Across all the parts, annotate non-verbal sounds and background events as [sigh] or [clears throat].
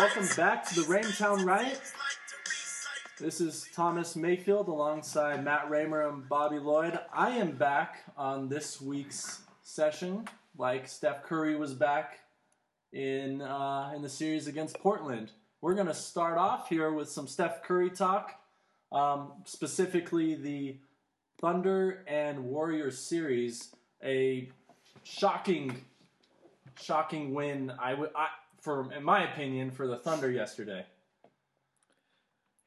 Welcome back to the Raintown Riot. This is Thomas Mayfield alongside Matt Raymer and Bobby Lloyd. I am back on this week's session, like Steph Curry was back in uh, in the series against Portland. We're going to start off here with some Steph Curry talk, um, specifically the Thunder and Warriors series. A shocking, shocking win. I would, I, for in my opinion, for the Thunder yesterday.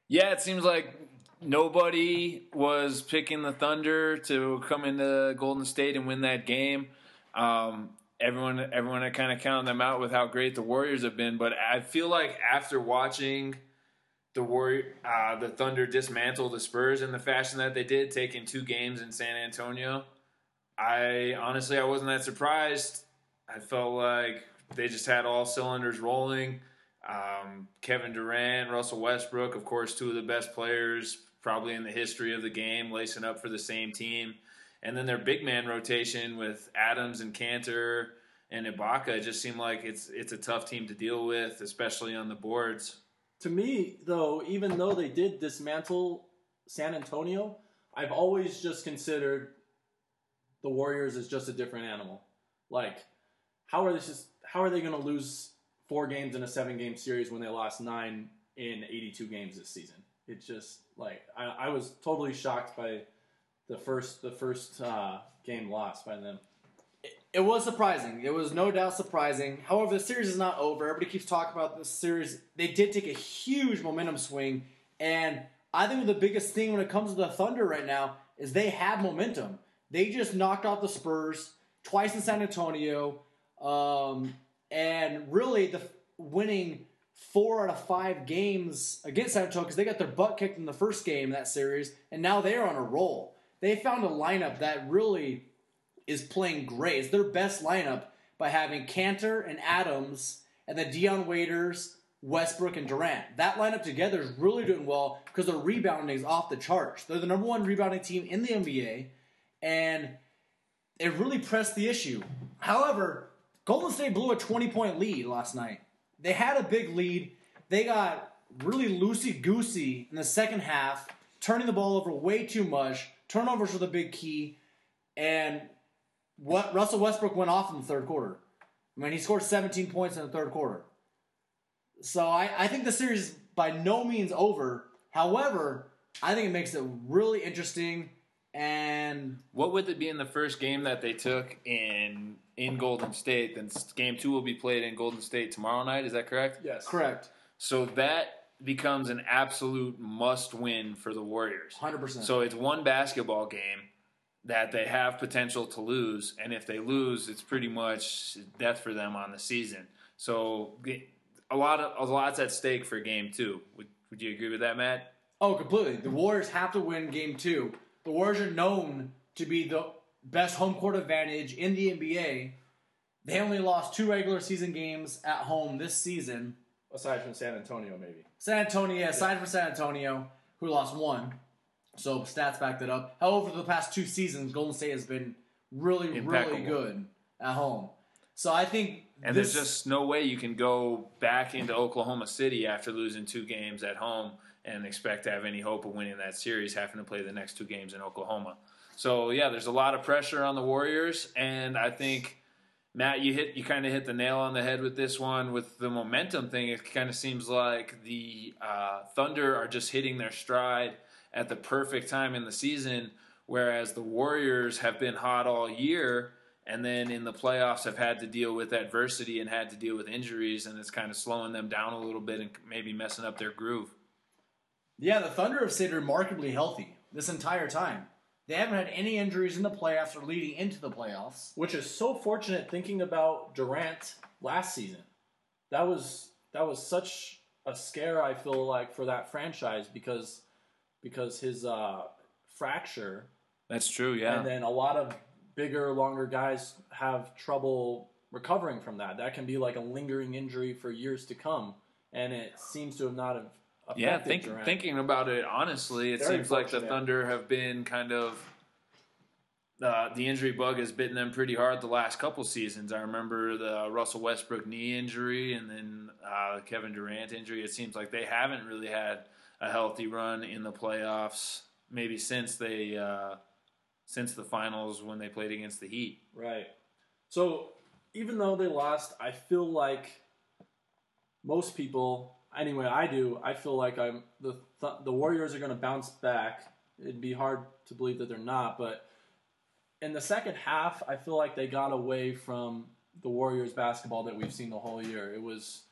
Yeah, it seems like nobody was picking the Thunder to come into Golden State and win that game. Um, everyone, everyone had kind of counted them out with how great the Warriors have been. But I feel like after watching the Warrior, uh, the Thunder dismantle the Spurs in the fashion that they did, taking two games in San Antonio, I honestly I wasn't that surprised. I felt like they just had all cylinders rolling. Um, Kevin Durant, Russell Westbrook, of course, two of the best players probably in the history of the game, lacing up for the same team. And then their big man rotation with Adams and Kanter and Ibaka just seemed like it's it's a tough team to deal with, especially on the boards. To me, though, even though they did dismantle San Antonio, I've always just considered the Warriors as just a different animal. Like, how are this just how are they going to lose four games in a seven game series when they lost nine in 82 games this season? It's just like I, I was totally shocked by the first the first uh, game lost by them. It was surprising. It was no doubt surprising. However, the series is not over. Everybody keeps talking about this series. They did take a huge momentum swing, and I think the biggest thing when it comes to the Thunder right now is they have momentum. They just knocked off the Spurs twice in San Antonio, um, and really the winning four out of five games against San Antonio because they got their butt kicked in the first game that series, and now they're on a roll. They found a lineup that really is playing great. It's their best lineup by having Kanter and Adams and the Dion Waiters, Westbrook and Durant. That lineup together is really doing well because their rebounding is off the charts. They're the number one rebounding team in the NBA, and it really pressed the issue. However, Golden State blew a 20 point lead last night. They had a big lead. They got really loosey goosey in the second half, turning the ball over way too much. Turnovers were the big key. And what Russell Westbrook went off in the third quarter. I mean, he scored 17 points in the third quarter. So I, I think the series is by no means over. However, I think it makes it really interesting. And What would it be in the first game that they took in in Golden State? Then game two will be played in Golden State tomorrow night. Is that correct? Yes, correct, So that becomes an absolute must win for the Warriors. 100%. So it's one basketball game that they have potential to lose, and if they lose, it's pretty much death for them on the season. So a lot of a lot's at stake for game two. Would, would you agree with that, Matt? Oh, completely. The Warriors have to win game two. The Warriors are known to be the best home court advantage in the NBA. They only lost two regular season games at home this season. aside from San Antonio, maybe. San Antonio, aside from San Antonio, who lost one. So stats back that up. However, the past two seasons, Golden State has been really, really good at home. So I think And this, there's just no way you can go back into Oklahoma City after losing two games at home and expect to have any hope of winning that series, having to play the next two games in Oklahoma. So yeah, there's a lot of pressure on the Warriors, and I think Matt, you hit you kind of hit the nail on the head with this one with the momentum thing. It kind of seems like the uh, Thunder are just hitting their stride at the perfect time in the season, whereas the Warriors have been hot all year and then in the playoffs have had to deal with adversity and had to deal with injuries, and it's kind of slowing them down a little bit and maybe messing up their groove. yeah, the Thunder have stayed remarkably healthy this entire time. They haven't had any injuries in the playoffs or leading into the playoffs. Which is so fortunate thinking about Durant last season. That was that was such a scare I feel like for that franchise because because his uh, fracture That's true, yeah. and then a lot of bigger, longer guys have trouble recovering from that. That can be like a lingering injury for years to come, and it seems to have not have affected Yeah, think, thinking about it honestly, it Very seems like the. Thunder have been kind of uh, the injury bug has bitten them pretty hard the last couple seasons. I remember the Russell Westbrook knee injury and then uh, Kevin Durant injury. It seems like they haven't really had a healthy run in the playoffs, maybe since they uh, since the finals when they played against the Heat. Right. So even though they lost, I feel like most people, anyway, I do. I feel like I'm the th- the Warriors are going to bounce back. It'd be hard to believe that they're not, but in the second half, I feel like they got away from the Warriors basketball that we've seen the whole year. It was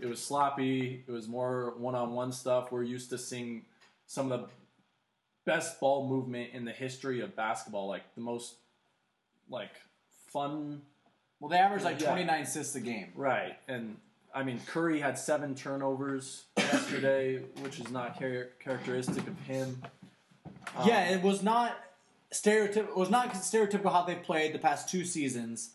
it was sloppy. It was more one-on-one stuff. We're used to seeing some of the best ball movement in the history of basketball, like the most like fun. Well, they average like Yeah. 29 assists a game. Right, and I mean Curry had seven turnovers yesterday, which is not char- characteristic of him. Um, Yeah, it was not stereotypical. It was not stereotypical how they played the past two seasons.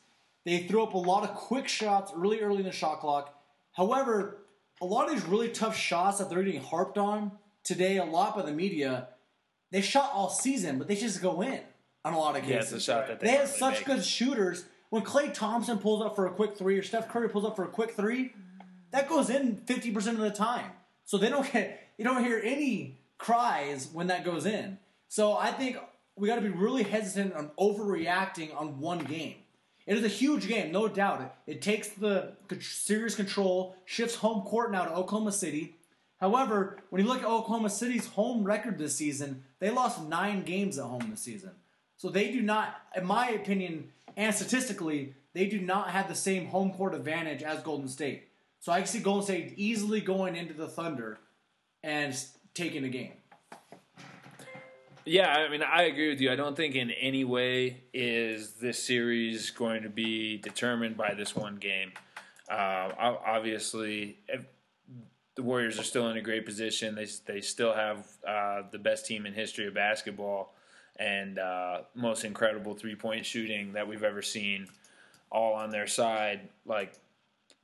They threw up a lot of quick shots really early in the shot clock. However, a lot of these really tough shots that they're getting harped on today a lot by the media, they shot all season, but they just go in on a lot of Yeah, cases. it's a shot that they, They have normally such make. good shooters. When Klay Thompson pulls up for a quick three or Steph Curry pulls up for a quick three, that goes in 50% of the time. So they don't get you don't hear any cries when that goes in. So I think we got to be really hesitant on overreacting on one game. It is a huge game, no doubt. It takes the serious control, shifts home court now to Oklahoma City. However, when you look at Oklahoma City's home record this season, they lost nine games at home this season. So they do not, in my opinion, and statistically, they do not have the same home court advantage as Golden State. So I can see Golden State easily going into the Thunder and taking the game. Yeah, I mean, I agree with you. I don't think in any way is this series going to be determined by this one game. Uh, obviously, the Warriors are still in a great position. They they still have uh, the best team in history of basketball and uh, most incredible three point shooting that we've ever seen, all on their side, like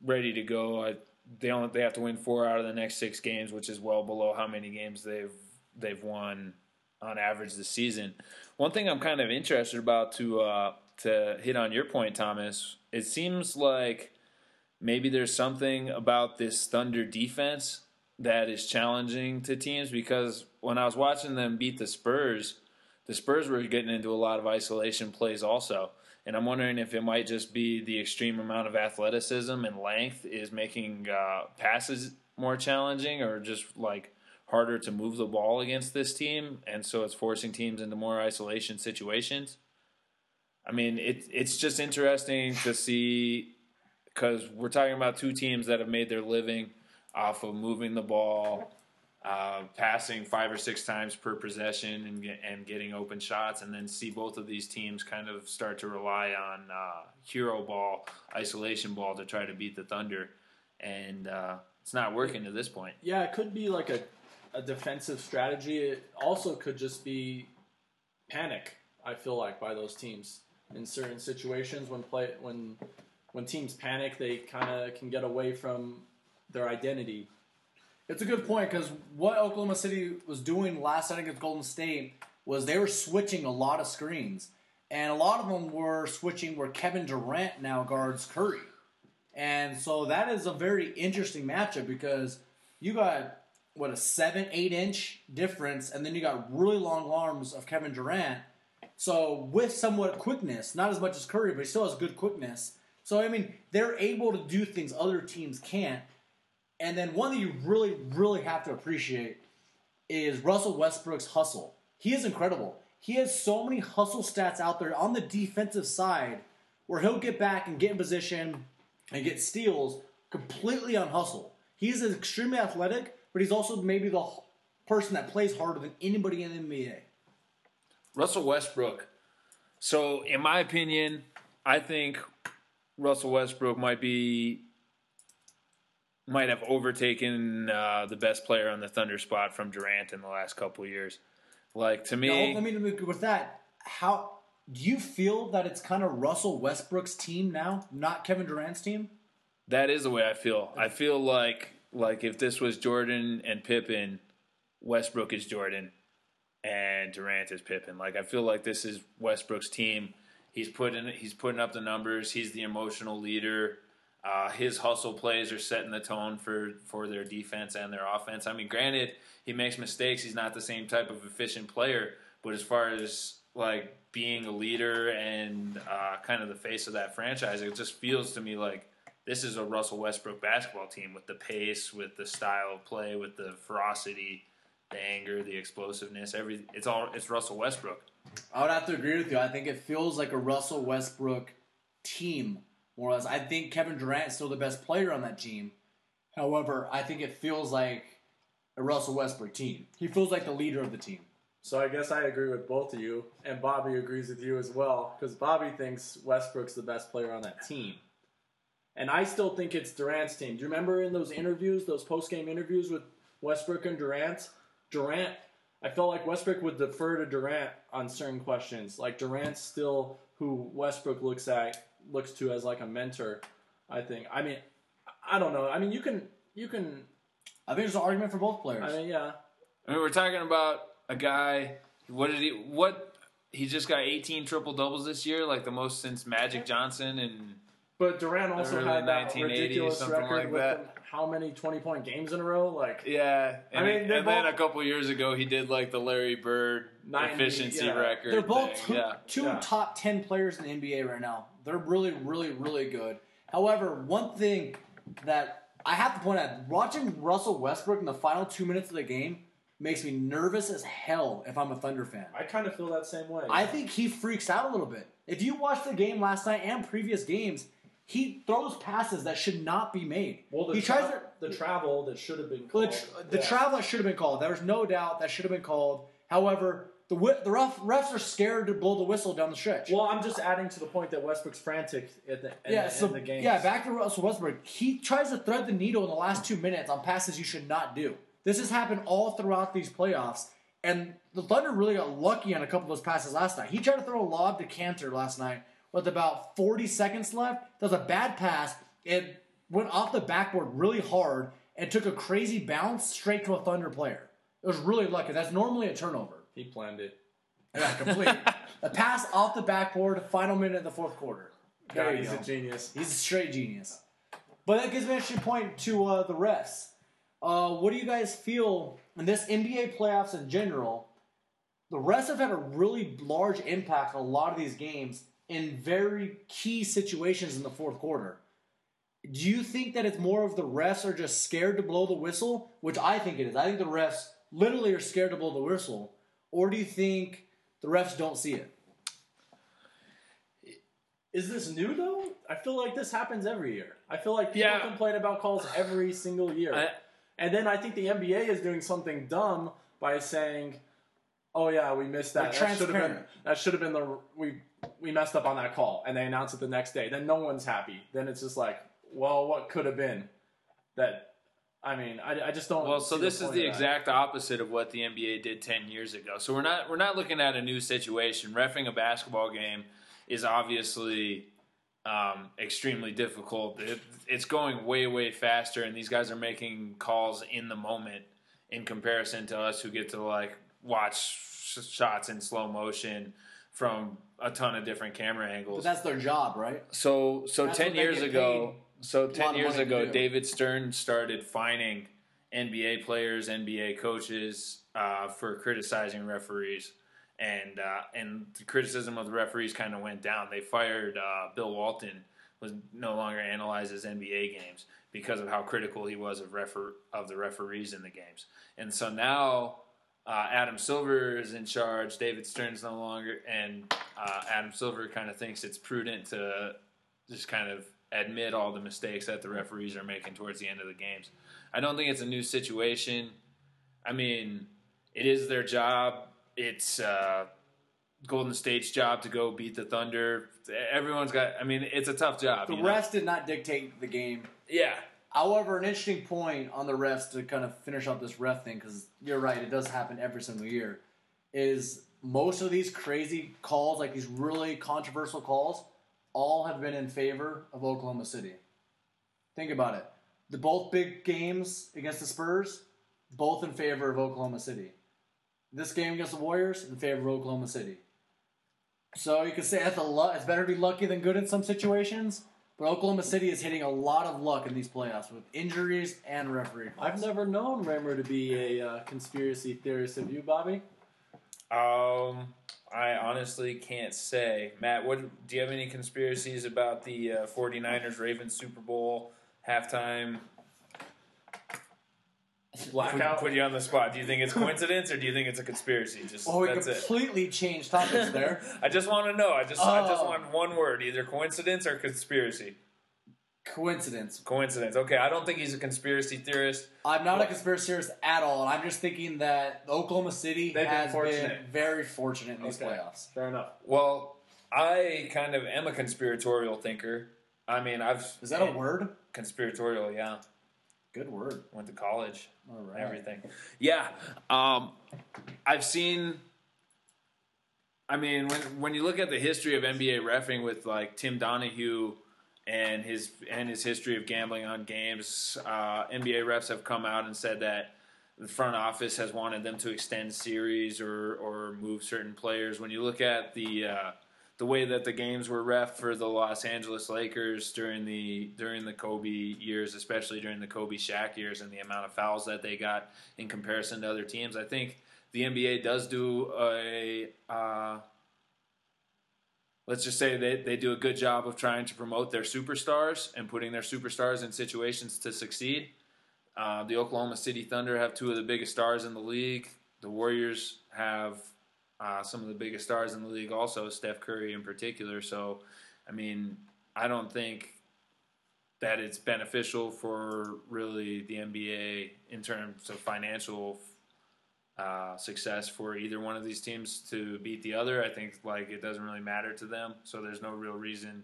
ready to go. I, they only they have to win four out of the next six games, which is well below how many games they've they've won on average this season. One thing I'm kind of interested about to uh, to hit on your point, Thomas. It seems like maybe there's something about this Thunder defense that is challenging to teams because when I was watching them beat the Spurs, the Spurs were getting into a lot of isolation plays also. And I'm wondering if it might just be the extreme amount of athleticism and length is making uh, passes more challenging or just like harder to move the ball against this team. And so it's forcing teams into more isolation situations. I mean, it, it's just interesting to see because we're talking about two teams that have made their living off of moving the ball, uh, passing five or six times per possession, and and getting open shots, and then see both of these teams kind of start to rely on uh, hero ball, isolation ball to try to beat the Thunder, and uh, it's not working to this point. Yeah, it could be like a, a defensive strategy. It also could just be panic. I feel like by those teams in certain situations when play when when teams panic, they kind of can get away from their identity. It's a good point because what Oklahoma City was doing last night against Golden State was they were switching a lot of screens, and a lot of them were switching where Kevin Durant now guards Curry, and so that is a very interesting matchup because you got what a seven eight inch difference, and then you got really long arms of Kevin Durant. So with somewhat quickness, not as much as Curry, but he still has good quickness. So I mean, they're able to do things other teams can't. And then one that you really, really have to appreciate is Russell Westbrook's hustle. He is incredible. He has so many hustle stats out there on the defensive side where he'll get back and get in position and get steals completely on hustle. He's extremely athletic, but he's also maybe the person that plays harder than anybody in the NBA. Russell Westbrook. So, in my opinion, I think Russell Westbrook might be might have overtaken uh, the best player on the Thunder spot from Durant in the last couple of years. Like to me, Now, I mean, with that, how do you feel that it's kind of Russell Westbrook's team now, not Kevin Durant's team? that is the way I feel. I feel like like if this was Jordan and Pippen, Westbrook is Jordan. and Durant is Pippen. Like I feel like this is Westbrook's team. He's putting he's putting up the numbers. He's the emotional leader. Uh, his hustle plays are setting the tone for for their defense and their offense. I mean, granted, he makes mistakes. He's not the same type of efficient player, but as far as like being a leader and uh, kind of the face of that franchise, it just feels to me like this is a Russell Westbrook basketball team with the pace, with the style of play, with the ferocity, the anger, the explosiveness. Every it's all it's Russell Westbrook. I would have to agree with you. I think it feels like a Russell Westbrook team, more or less. I think Kevin Durant is still the best player on that team. However, I think it feels like a Russell Westbrook team. He feels like the leader of the team. So I guess I agree with both of you, and Bobby agrees with you as well, because Bobby thinks Westbrook's the best player on that team. And I still think it's Durant's team. Do you remember in those interviews, those post game interviews with Westbrook and Durant? Durant, I felt like Westbrook would defer to Durant on certain questions. Like Durant's still who Westbrook looks at looks to as like a mentor. I think. I mean, I don't know. I mean, you can you can. I think there's an argument for both players. I mean, yeah. I mean, we're talking about a guy. What did he? What he just got 18 triple doubles this year, like the most since Magic Johnson and But Durant also had that ridiculous record like with that. how many twenty point games in a row? Like yeah. And, I mean, they're and then a couple years ago, he did like the Larry Bird 90, efficiency yeah. record. They're both thing. two, yeah. two Yeah. top 10 players in the NBA right now. They're really, really, really good. However, one thing that I have to point out watching Russell Westbrook in the final two minutes of the game makes me nervous as hell if I'm a Thunder fan. I kind of feel that same way. I think he freaks out a little bit. If you watch the game last night and previous games, he throws passes that should not be made. well, the he tra- tries to the travel that should have been called. the, tr- the Yeah. travel that should have been called. There was no doubt that should have been called. However, the the ref, refs are scared to blow the whistle down the stretch. Well, I'm just adding to the point that Westbrook's frantic at the end yeah, the, so in the game. yeah, back to Russell Westbrook. He tries to thread the needle in the last two minutes on passes you should not do. This has happened all throughout these playoffs, and the Thunder really got lucky on a couple of those passes last night. He tried to throw a lob to Kanter last night with about 40 seconds left. That was a bad pass. It went off the backboard really hard and took a crazy bounce straight to a Thunder player. It was really lucky. That's normally a turnover. He planned it. Yeah, complete. [laughs] a pass off the backboard, final minute of the fourth quarter. There God, he's go. a genius. He's a straight genius. But that gives me an interesting point to uh, the refs. Uh, what do you guys feel in this NBA playoffs in general? The refs have had a really large impact on a lot of these games in very key situations in the fourth quarter. Do you think that it's more of the refs are just scared to blow the whistle, which I think it is? I think the refs literally are scared to blow the whistle, or do you think the refs don't see it? Is this new though? I feel like this happens every year. I feel like people Yeah. complain about calls every single year. I- and then I think the NBA is doing something dumb by saying, "Oh yeah, we missed that. They're That should have been transparent. that should have been the we we messed up on that call." And they announce it the next day. Then no one's happy. Then it's just like, "Well, what could have been?" That I mean, I, I just don't. Well, so see this is the of that. exact opposite of what the NBA did ten years ago. So we're not we're not looking at a new situation. Refing a basketball game is obviously um, extremely difficult. It, it's going way way faster, and these guys are making calls in the moment in comparison to us who get to like watch sh- shots in slow motion from a ton of different camera But angles. that's their job, right? So so That's ten years get ago, so ten years ago. David Stern started fining NBA players, NBA coaches uh, for criticizing referees, and uh, and the criticism of the referees kind of went down. They fired uh, Bill Walton, was no longer analyzes NBA games because of how critical he was of refer of the referees in the games, and so now. Uh, Adam Silver is in charge. David Stern's no longer, and uh, Adam Silver kind of thinks it's prudent to just kind of admit all the mistakes that the referees are making towards the end of the games. I don't think it's a new situation. I mean, it is their job. It's uh, Golden State's job to go beat the Thunder. Everyone's got. I mean, it's a tough job. The you know? did not dictate the game. yeah. However, an interesting point on the refs to kind of finish up this ref thing, because you're right, it does happen every single year, is most of these crazy calls, like these really controversial calls, all have been in favor of Oklahoma City. Think about it. The both big games against the Spurs, both in favor of Oklahoma City. this game against the Warriors in favor of Oklahoma City. So you could say that's a lu- it's better to be lucky than good in some situations. But Oklahoma City is hitting a lot of luck in these playoffs with injuries and referee. calls. I've never known Raymer to be a uh, conspiracy theorist. Have you, Bobby? Um, I honestly can't say. Matt, what do you have any conspiracies about the uh, 49ers Ravens Super Bowl halftime? Put, Blackout. put you on the spot. Do you think it's coincidence or do you think it's a conspiracy? Just Oh, we that's it. completely changed topics there. [laughs] I just want to know. I just I just Oh. want one word, either coincidence or conspiracy. Coincidence. Coincidence. Okay, I don't think he's a conspiracy theorist. I'm not a conspiracy theorist at all. I'm just thinking that Oklahoma City They've been has been, fortunate. very fortunate in these Okay. playoffs. Fair enough. Well, I kind of am a conspiratorial thinker. I mean, I've Is that a word? Conspiratorial, yeah. Good word. Went to college. All right. everything. Yeah, um, I've seen. I mean, when when you look at the history of NBA refing with like Tim Donaghy and his and his history of gambling on games, uh, NBA refs have come out and said that the front office has wanted them to extend series or or move certain players. When you look at the uh, the way that the games were ref for the Los Angeles Lakers during the during the Kobe years, especially during the Kobe Shaq years, and the amount of fouls that they got in comparison to other teams, I think the NBA does do a. Uh, let's just say they, they do a good job of trying to promote their superstars and putting their superstars in situations to succeed. Uh, the Oklahoma City Thunder have two of the biggest stars in the league. The Warriors have uh, some of the biggest stars in the league, also Steph Curry in particular. So, I mean, I don't think that it's beneficial for really the NBA in terms of financial uh, success for either one of these teams to beat the other. I think like it doesn't really matter to them, so there's no real reason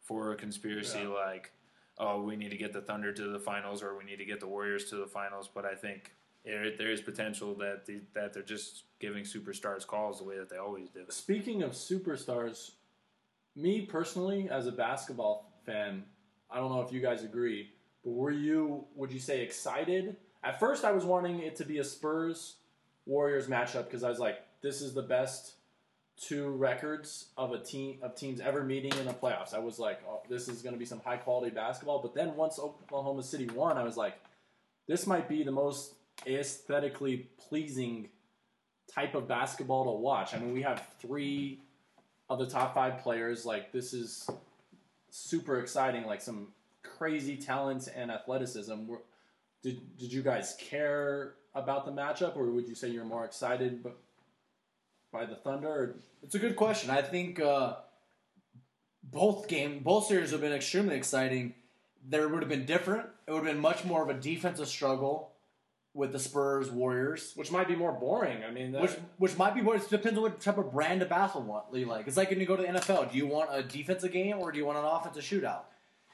for a conspiracy Yeah. like, oh, we need to get the Thunder to the finals or we need to get the Warriors to the finals. But I think there, there is potential that the, that they're just giving superstars calls the way that they always do. Speaking of superstars, me personally, as a basketball fan, I don't know if you guys agree, but were you, would you say, excited? At first, I was wanting it to be a Spurs Warriors matchup because I was like, this is the best two records of a team of teams ever meeting in the playoffs. I was like, oh, this is going to be some high quality basketball. But then once Oklahoma City won, I was like, this might be the most aesthetically pleasing type of basketball to watch. I mean, we have three of the top five players. Like, this is super exciting. Like, some crazy talent and athleticism. Did, did you guys care about the matchup, or would you say you're more excited by the Thunder? It's a good question. I think uh, both game, both series have been extremely exciting. There would have been different. It would have been much more of a defensive struggle with the Spurs Warriors, which might be more boring. I mean, that, which which might be what it depends on what type of brand of basketball you like. It's like when you go to the NFL. Do you want a defensive game or do you want an offensive shootout?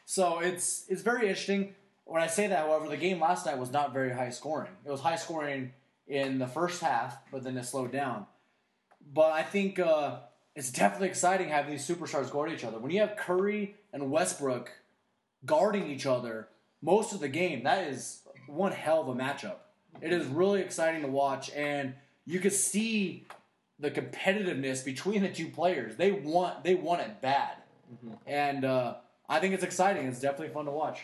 So it's it's very interesting. When I say that, however, the game last night was not very high scoring. It was high scoring in the first half, but then it slowed down. But I think uh, it's definitely exciting having these superstars guard each other. When you have Curry and Westbrook guarding each other most of the game, that is one hell of a matchup. It is really exciting to watch, and you can see the competitiveness between the two players. They want they want it bad, and uh, I think it's exciting. It's definitely fun to watch.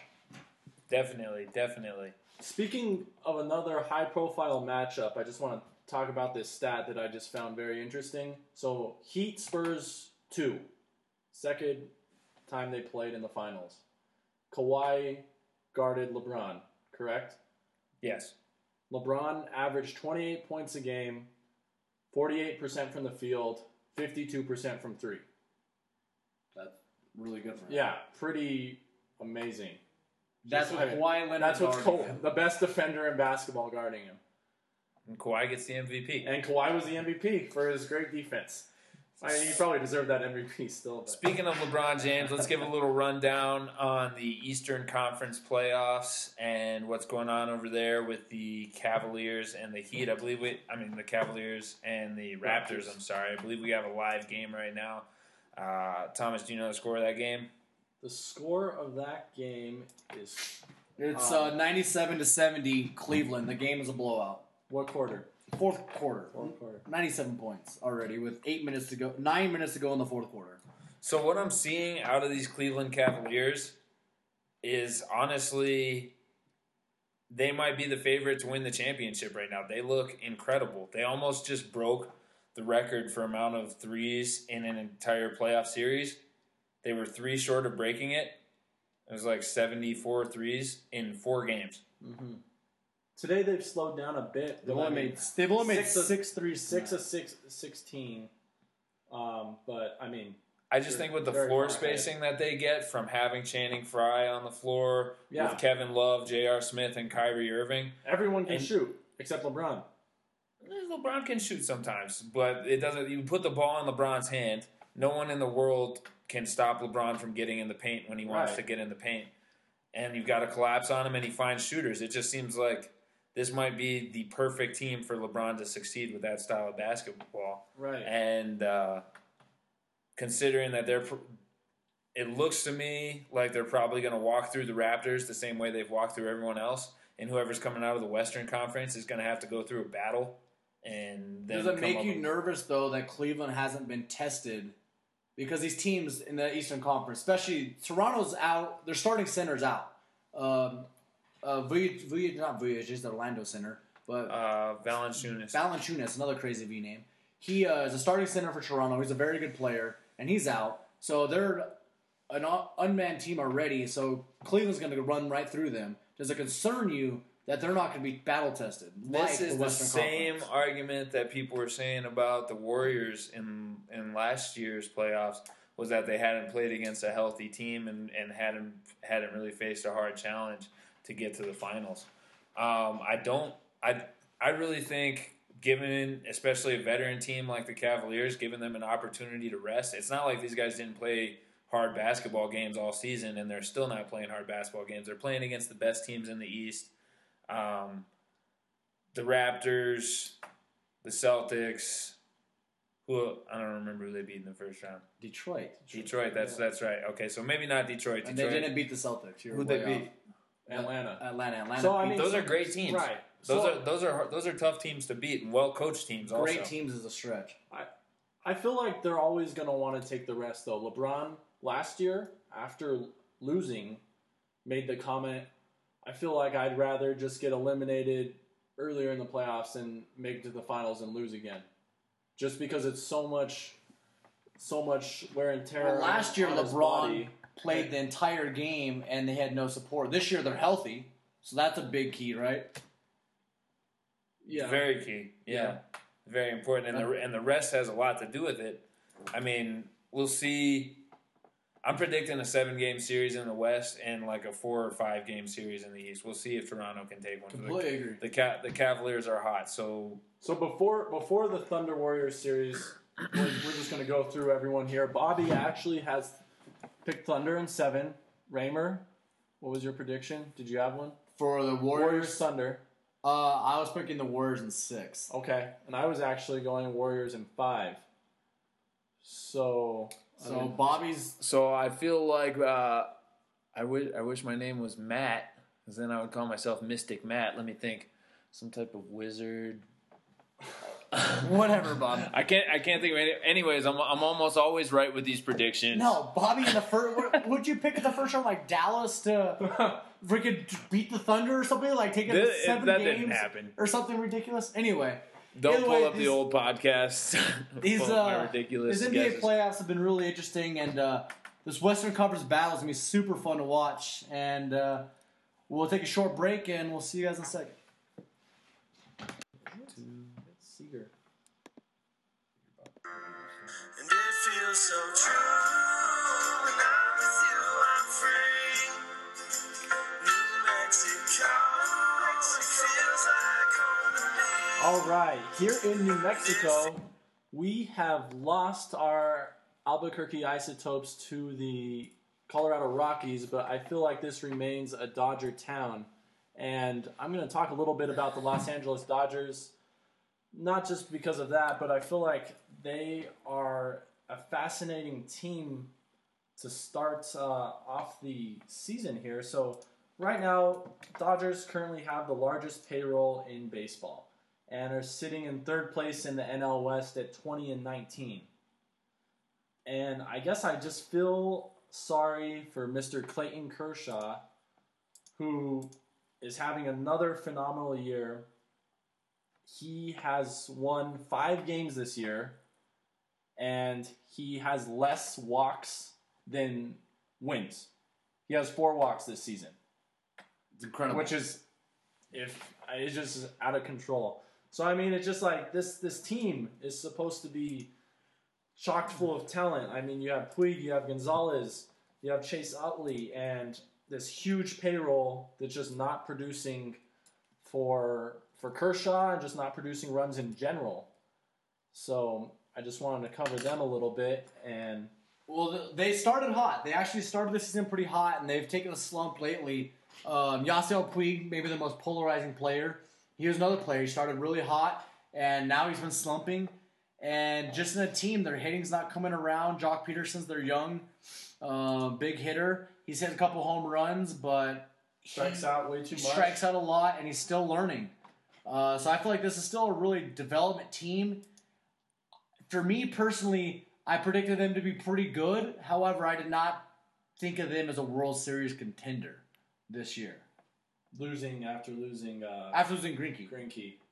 Definitely, definitely. Speaking of another high profile matchup, I just want to talk about this stat that I just found very interesting. So, Heat Spurs 2, second time they played in the finals. Kawhi guarded LeBron, correct? Yes. LeBron averaged 28 points a game, 48% from the field, 52% from three. That's really good for him. Yeah, pretty amazing. That's what Kawhi Leonard. That's what's guarding cool. him. The best defender in basketball guarding him. And Kawhi gets the MVP. And Kawhi was the MVP for his great defense. I mean, he probably deserved that MVP still. But. Speaking of LeBron James, let's give a little rundown on the Eastern Conference playoffs and what's going on over there with the Cavaliers and the Heat. I believe we, I mean, the Cavaliers and the Raptors. I'm sorry. I believe we have a live game right now. Uh, Thomas, do you know the score of that game? The score of that game is It's uh, 97 to 70 Cleveland. The game is a blowout. what quarter? Fourth quarter. Fourth quarter. 97 points already with eight minutes to go. Nine minutes to go in the fourth quarter. So what I'm seeing out of these Cleveland Cavaliers is honestly they might be the favorite to win the championship right now. They look incredible. They almost just broke the record for amount of threes in an entire playoff series. They were three short of breaking it. It was like 74 threes in four games. Mm-hmm. Today they've slowed down a bit. They've but I only made they've only made six of six threes, six Yeah. of six, 16. Um, but I mean, I just think with the floor far ahead. spacing that they get from having Channing Frye on the floor Yeah. with Kevin Love, J.R. Smith, and Kyrie Irving, everyone can And- shoot except LeBron. Eh, LeBron can shoot sometimes, but it doesn't. You put the ball in LeBron's hand. No one in the world can stop LeBron from getting in the paint when he wants Right. to get in the paint. And you've got to collapse on him, and he finds shooters. It just seems like this might be the perfect team for LeBron to succeed with that style of basketball. Right. And uh, considering that they're, it looks to me like they're probably going to walk through the Raptors the same way they've walked through everyone else. And whoever's coming out of the Western Conference is going to have to go through a battle. And then Does it make you nervous though that Cleveland hasn't been tested? Because these teams in the Eastern Conference, especially Toronto's out, their starting center's out. Um, uh, Vuj, Vuj, not Vujic, just the Orlando center, but Uh, Valanciunas. Valanciunas, another crazy V name. He uh, is a starting center for Toronto. He's a very good player, and he's out. So they're an unmanned team already. So Cleveland's going to run right through them. Does it concern you that they're not going to be battle tested? like This is the the same Conference? argument that people were saying about the Warriors in in last year's playoffs was that they hadn't played against a healthy team and, and hadn't hadn't really faced a hard challenge to get to the finals. Um, I don't. I I really think given especially a veteran team like the Cavaliers, giving them an opportunity to rest. It's not like these guys didn't play hard basketball games all season and they're still not playing hard basketball games. They're playing against the best teams in the East. Um, the Raptors, the Celtics. Who I don't remember who they beat in the first round. Detroit. Detroit. That's that's right. Okay, so maybe not Detroit. And Detroit. they didn't beat the Celtics. You're Who way they off. beat? Atlanta. Atlanta. Atlanta. So, I mean, Those so- are great teams. Right. Those So- are those are those are tough teams to beat and well coached teams. Also, great teams is a stretch. I I feel like they're always going to want to take the rest, though. LeBron last year, after losing, made the comment, I feel like I'd rather just get eliminated earlier in the playoffs and make it to the finals and lose again. Just because it's so much, so much wear and tear. Well, last year on LeBron body. played the entire game and they had no support. This year they're healthy, so that's a big key, right? Yeah. very key. Yeah, very important, and the and the rest has a lot to do with it. I mean, we'll see. I'm predicting a seven game series in the West and like a four or five game series in the East. We'll see if Toronto can take one. Completely agree. The Ca- the Cavaliers are hot, so So before before the Thunder Warriors series, we're, we're just going to go through everyone here. Bobby actually has picked Thunder in seven. Raymer, what was your prediction? Did you have one? For the Warriors Warriors, Thunder. uh, I was picking the Warriors in six. Okay, and I was actually going Warriors in five. So I So Bobby's so I feel like uh, I wish I wish my name was Matt, because then I would call myself Mystic Matt. Let me think, some type of wizard. [laughs] whatever, Bob. I can't. I can't think of any. Anyways, I'm. I'm almost always right with these predictions. No, Bobby in the first. What, would you pick the first round, like Dallas to freaking beat the Thunder or something? Like take it seven that games didn't happen. or something ridiculous. Anyway, Don't pull way, up these- the old podcast. [laughs] these Pull uh, ridiculous these NBA guesses. playoffs have been really interesting, and uh, this Western Conference battle is gonna be super fun to watch. And uh, we'll take a short break, and we'll see you guys in a second. Seager. And it feels so true. All right, here in New Mexico, we have lost our Albuquerque Isotopes to the Colorado Rockies, but I feel like this remains a Dodger town. And I'm going to talk a little bit about the Los Angeles Dodgers, not just because of that, but I feel like they are a fascinating team to start uh, off the season here. So, right now, Dodgers currently have the largest payroll in baseball and are sitting in third place in the NL West at 20 and 19. And I guess I just feel sorry for Mr. Clayton Kershaw, who is having another phenomenal year. He has won five games this year, and he has less walks than wins. He has four walks this season It's incredible. which is if it's just out of control. So I mean, it's just like this. This team is supposed to be chock full of talent. I mean, you have Puig, you have Gonzalez, you have Chase Utley, and this huge payroll that's just not producing for for Kershaw and just not producing runs in general. So I just wanted to cover them a little bit and. Well, they started hot. They actually started the season pretty hot, and they've taken a slump lately. Um, Yasiel Puig, maybe the most polarizing player. He was another player. He started really hot, and now he's been slumping. And just in a team, their hitting's not coming around. Joc Pederson's their young, uh, big hitter. He's hit a couple home runs, but he Strikes out way too much. strikes out a lot, and he's still learning. Uh, so I feel like this is still a really development team. For me personally, I predicted them to be pretty good. However, I did not think of them as a World Series contender this year. Losing after losing uh, After losing. Greinke.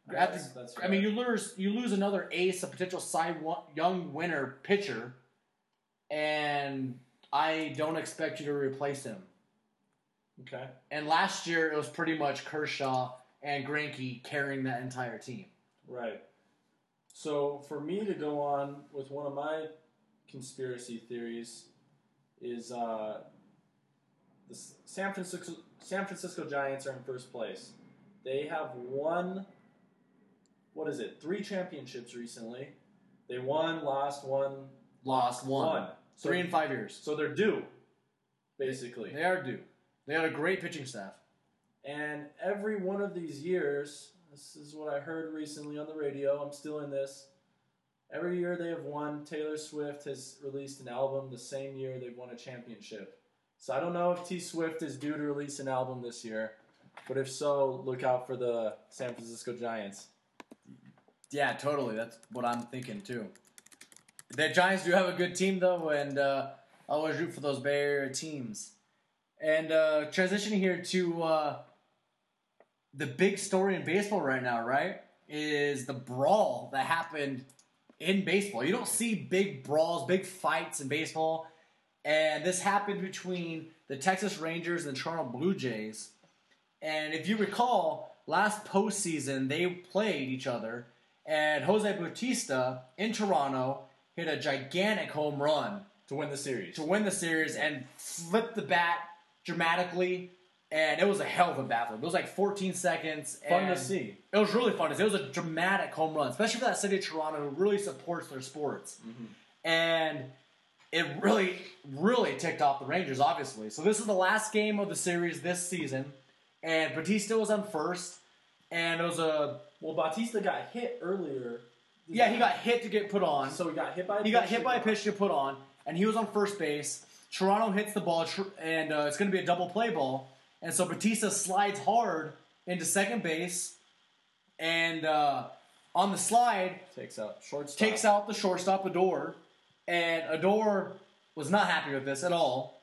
After- That's- that's I mean, you lose you lose another ace, a potential Cy Young winner pitcher, and I don't expect you to replace him. okay. And last year it was pretty much Kershaw and Greinke carrying that entire team. Right. So for me to go on with one of my conspiracy theories is uh, the San Francisco San Francisco Giants are in first place. They have won what is it? Three championships recently. They won, lost, won, Lost one. won. So, Three in five years. so they're due, basically. They are due. They had a great pitching staff. And every one of these years, this is what I heard recently on the radio. I'm still in this. Every year they have won. Taylor Swift has released an album the same year they've won a championship. So I don't know if T Swift is due to release an album this year, but if so, look out for the San Francisco Giants. Yeah, totally. That's what I'm thinking too. The Giants do have a good team though, and uh, I always root for those Bay Area teams. And uh, transitioning here to uh, the big story in baseball right now, right? Is the brawl that happened in baseball. You don't see big brawls, big fights in baseball. And this happened between the Texas Rangers and the Toronto Blue Jays. And if you recall, last postseason they played each other, and Jose Bautista in Toronto hit a gigantic home run To win the series. to win the series and flipped the bat dramatically. And it was a hell of a bat flip. It was like 14 seconds. Fun to see. It was really fun. to see. It was a dramatic home run, especially for that city of Toronto who really supports their sports. Mm-hmm. And it really, really ticked off the Rangers, obviously. So this is the last game of the series this season. And Bautista was on first. And it was a. Well, Bautista got hit earlier. Yeah, he got hit to get put on. So he got hit by. A He got pitch hit to by a pitch to put on, and he was on first base. Toronto hits the ball, and uh, it's going to be a double play ball. And so Bautista slides hard into second base, and uh, on the slide Takes out shortstop. takes out the shortstop Odor, and Odor was not happy with this at all.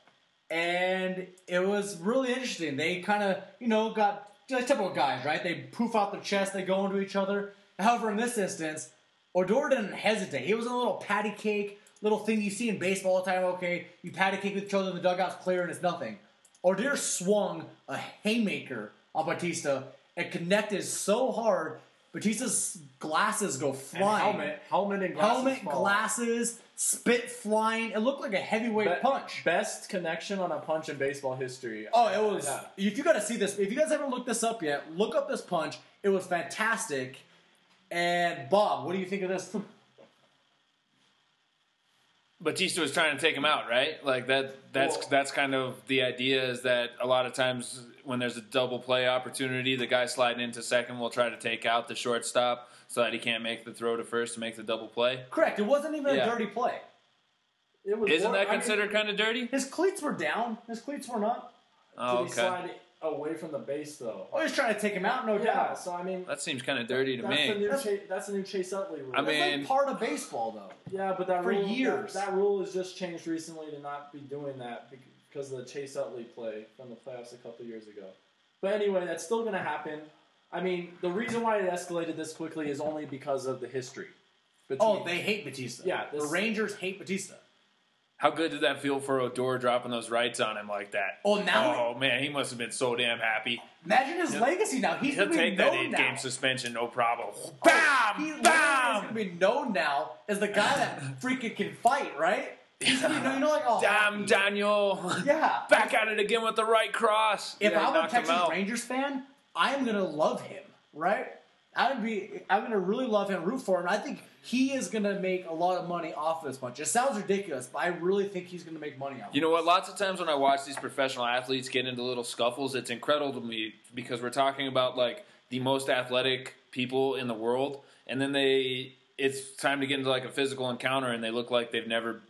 And it was really interesting. They kind of, you know, got like typical guys, right? They poof out their chest, they go into each other. However, in this instance, Odor didn't hesitate. He was a little patty cake, little thing you see in baseball all the time. Okay, you patty cake with each other, the dugout's clear, and it's nothing. Odor swung a haymaker on Bautista and connected so hard, Bautista's glasses go And flying. helmet, helmet, and glasses. Helmet, fall. glasses, spit flying. It looked like a heavyweight Be- punch. Best connection on a punch in baseball history. Oh, it was. Yeah. If you got to see this, if you guys haven't looked this up yet, look up this punch. It was fantastic. And Bob, what do you think of this? [laughs] Bautista was trying to take him out, right? Like that. That's Well- that's kind of the idea. Is that a lot of times when there's a double play opportunity, the guy sliding into second will try to take out the shortstop so that he can't make the throw to first to make the double play. Correct. It wasn't even Yeah. a dirty play. It was Isn't more- that I mean, considered kind of dirty? His cleats were down. His cleats were not. Oh, did he okay. slide away from the base though. Oh, he's trying to take him out, no Yeah, doubt. so I mean, That seems kind of dirty to that's the me. new That's- Chase, that's the new Chase Utley rule. I That's mean- like part of baseball, though. yeah, but that for rule, years. that, that rule has just changed recently to not be doing that because of the Chase Utley play from the playoffs a couple years ago. But anyway, that's still going to happen. I mean, the reason why it escalated this quickly is only because of the history. Between, Oh, they hate Bautista. Yeah, the Rangers hate Bautista. How good did that feel for Odor dropping those rights on him like that? Oh, now Oh man, he must have been so damn happy. imagine his He'll- legacy now. He's He'll gonna be take that known eight now. game suspension, no problem. Oh, he Bam! literally is Bam! gonna be known now as the guy that [laughs] freaking can fight, right? He's gonna be known, you know, like oh, Damn, Daniel. yeah. Back at it again with the right cross. If Yeah, I'm a knocked him Texas out. Rangers fan, I'm gonna love him, right? I'm gonna be, I'm gonna really love him, root for him. I think he is gonna make a lot of money off this punch. It sounds ridiculous, but I really think he's gonna make money off. You it. know what? Lots of times when I watch these professional athletes get into little scuffles, it's incredible to me because we're talking about like the most athletic people in the world, and then they it's time to get into like a physical encounter, and they look like they've never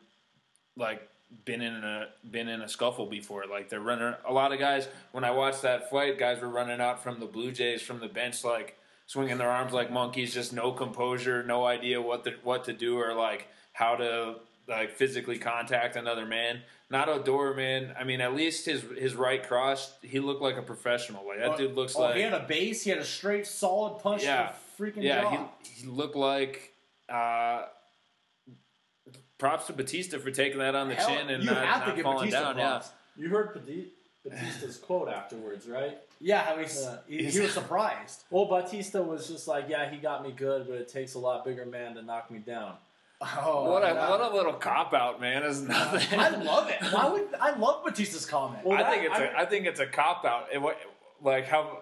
like been in a been in a scuffle before. Like they're running. A lot of guys when I watched that fight, guys were running out from the Blue Jays from the bench like swinging their arms like monkeys, just no composure, no idea what the, what to do or like how to like physically contact another man. Not Odor, man. I mean, at least his his right cross, he looked like a professional. Like that Oh, dude looks oh, like he had a base. He had a straight, solid punch. Yeah. to freaking yeah, he, he looked like. Uh, props to Bautista for taking that on the Hell, chin and you uh, not, have to not give falling Bautista down. props. You heard Bati- Bautista's quote afterwards, right? Yeah, how he's, Yeah. he, he was surprised. Well, Bautista was just like, "Yeah, he got me good, but it takes a lot bigger man to knock me down." Oh, What a what a little cop out, man! Is nothing. I love it. Why would I love Bautista's comment? Well, I that- think it's I- a I think it's a cop out. It, what- like how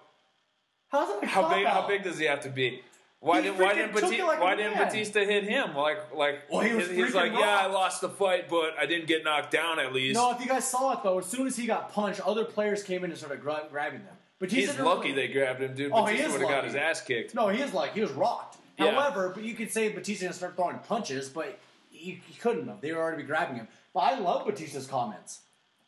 How's it a how big cop-out? how big does he have to be? Why He did why freaking didn't took Bautista like why didn't man. Bautista hit him? Like like Well, he was he's freaking like yeah I lost the fight, but I didn't get knocked down at least. No, if you guys saw it though, as soon as he got punched, other players came in and started gra- grabbing them. Bautista He's lucky really- they grabbed him, dude. Oh, he Bautista is would have got lucky. his ass kicked. No, he is like he was rocked. Yeah. However, but you could say Bautista didn't start throwing punches, but he, he couldn't have. They were already be grabbing him. But I love Bautista's comments.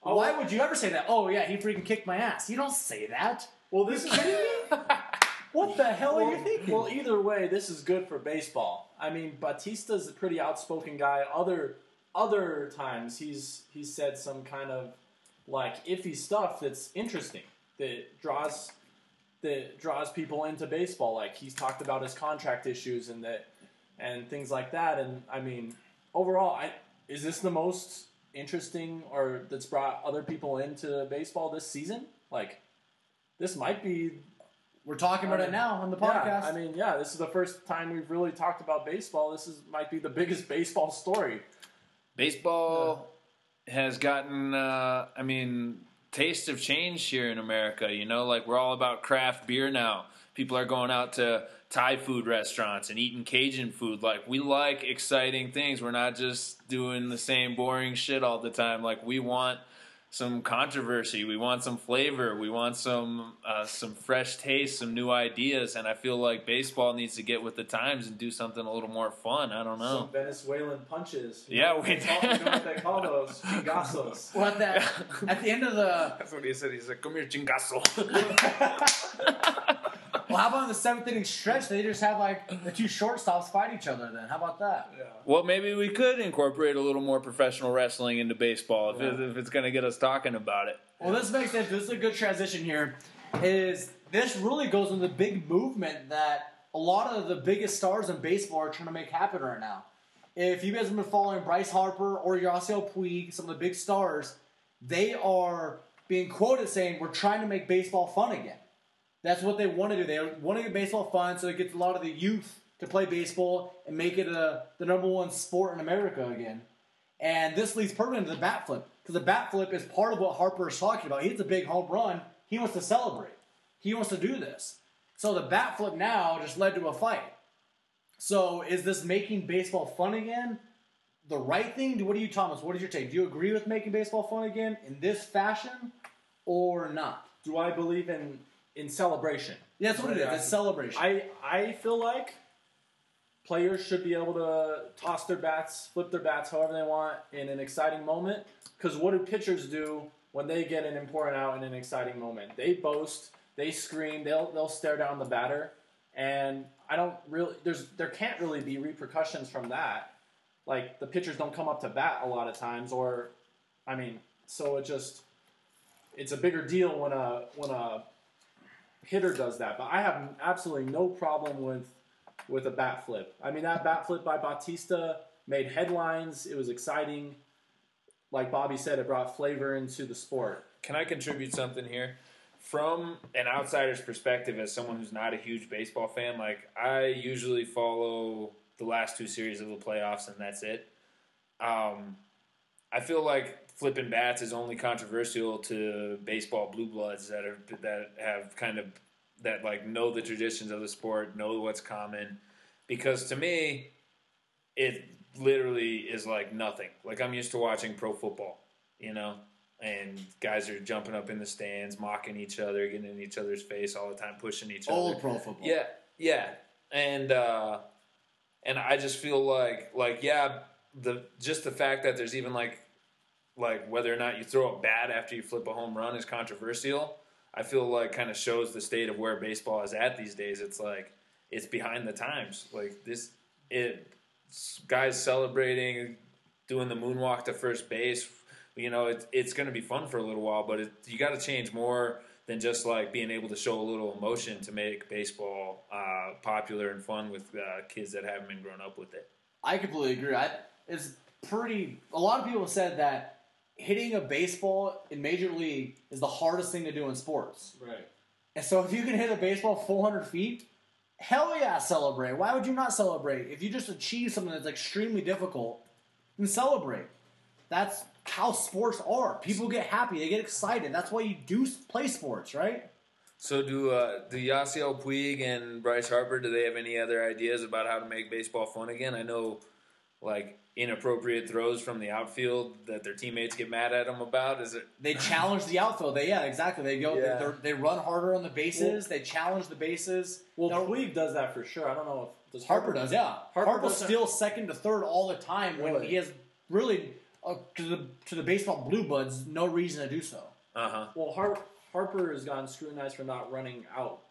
Oh. Why would you ever say that? Oh yeah, he freaking kicked my ass. You don't say that. Well, this is [laughs] What the hell well, are you thinking? well, either way, this is good for baseball. I mean, Bautista's a pretty outspoken guy. Other other times, he's he's said some kind of like iffy stuff that's interesting that draws that draws people into baseball. Like he's talked about his contract issues and that and things like that. And I mean, overall, I is this the most interesting or that's brought other people into baseball this season? Like, this might be We're talking about it now on the podcast. yeah, I mean, yeah, this is the first time we've really talked about baseball. This is might be the biggest baseball story. Baseball has gotten, uh, I mean, taste of change here in America. You know, like we're all about craft beer now. People are going out to Thai food restaurants and eating Cajun food. Like we like exciting things. We're not just doing the same boring shit all the time. Like we want some controversy. We want some flavor. We want some uh, some fresh taste, some new ideas. And I feel like baseball needs to get with the times and do something a little more fun. I don't know. Some Venezuelan punches. You [laughs] Yeah, know, we they call, you know what they call those [laughs] chingazos. Well, at, that, at the end of the [laughs] That's what he said. He said, "Come here, chingazo." Well, how about in the seventh inning stretch? They just have like the two shortstops fight each other. Then how about that? well, maybe we could incorporate a little more professional wrestling into baseball if, it, if it's going to get us talking about it. Well, this makes sense. This is a good transition here. Is this really goes with the big movement that a lot of the biggest stars in baseball are trying to make happen right now? If you guys have been following Bryce Harper or Yasiel Puig, some of the big stars, they are being quoted saying, "We're trying to make baseball fun again." That's what they want to do. They want to get baseball fun, so it gets a lot of the youth to play baseball and make it a, the number one sport in America again. And this leads perfectly into the bat flip because the bat flip is part of what Harper is talking about. He hits a big home run. He wants to celebrate. He wants to do this. So the bat flip now just led to a fight. So is this making baseball fun again? The right thing? What do you, Thomas? What is your take? Do you agree with making baseball fun again in this fashion or not? Do I believe in in celebration? Yeah, that's what it is. It's celebration. I I feel like players should be able to toss their bats, flip their bats however they want in an exciting moment. Because what do pitchers do when they get an important out in an exciting moment. They boast, they scream, they'll they'll stare down the batter, and I don't really there's there can't really be repercussions from that. Like the pitchers don't come up to bat a lot of times, or I mean, so it just it's a bigger deal when a when a hitter does that. But I have absolutely no problem with with a bat flip. I mean, that bat flip by Bautista made headlines. It was exciting. Like Bobby said, it brought flavor into the sport. Can I contribute something here? From an outsider's perspective, as someone who's not a huge baseball fan, like I usually follow the last two series of the playoffs, and that's it. Um, I feel like flipping bats is only controversial to baseball blue bloods that are that have kind of that like know the traditions of the sport, know what's common. Because to me, it literally is like nothing. Like I'm used to watching pro football, you know, and guys are jumping up in the stands, mocking each other, getting in each other's face all the time, pushing each Old other. pro football. Yeah, yeah, and uh, and I just feel like like yeah, the just the fact that there's even like like whether or not you throw a bat after you flip a home run is controversial. I feel like kind of shows the state of where baseball is at these days. It's like it's behind the times. Like this, it guys celebrating, doing the moonwalk to first base. You know, it, it's going to be fun for a little while, but it, you got to change more than just like being able to show a little emotion to make baseball uh, popular and fun with uh, kids that haven't been grown up with it. I completely agree. I, it's pretty. A lot of people said that hitting a baseball in major league is the hardest thing to do in sports. Right. And so if you can hit a baseball 400 feet, hell yeah, celebrate. Why would you not celebrate? If you just achieve something that's extremely difficult, then celebrate. That's how sports are. People get happy, they get excited. That's why you do play sports, right? So do uh, do Yasiel Puig and Bryce Harper? Do they have any other ideas about how to make baseball fun again? I know, like inappropriate throws from the outfield that their teammates get mad at them about. Is it? They challenge the outfield. They yeah, exactly. They go. Yeah. They, they run harder on the bases. they challenge the bases. Well, Now, Puig does that for sure. I don't know if does Harper does. Yeah, Harper Harper doesn't- steals second to third all the time when he has really uh, to the to the baseball blue buds no reason to do so. Uh huh. Well, Har- Harper has gotten scrutinized for not running out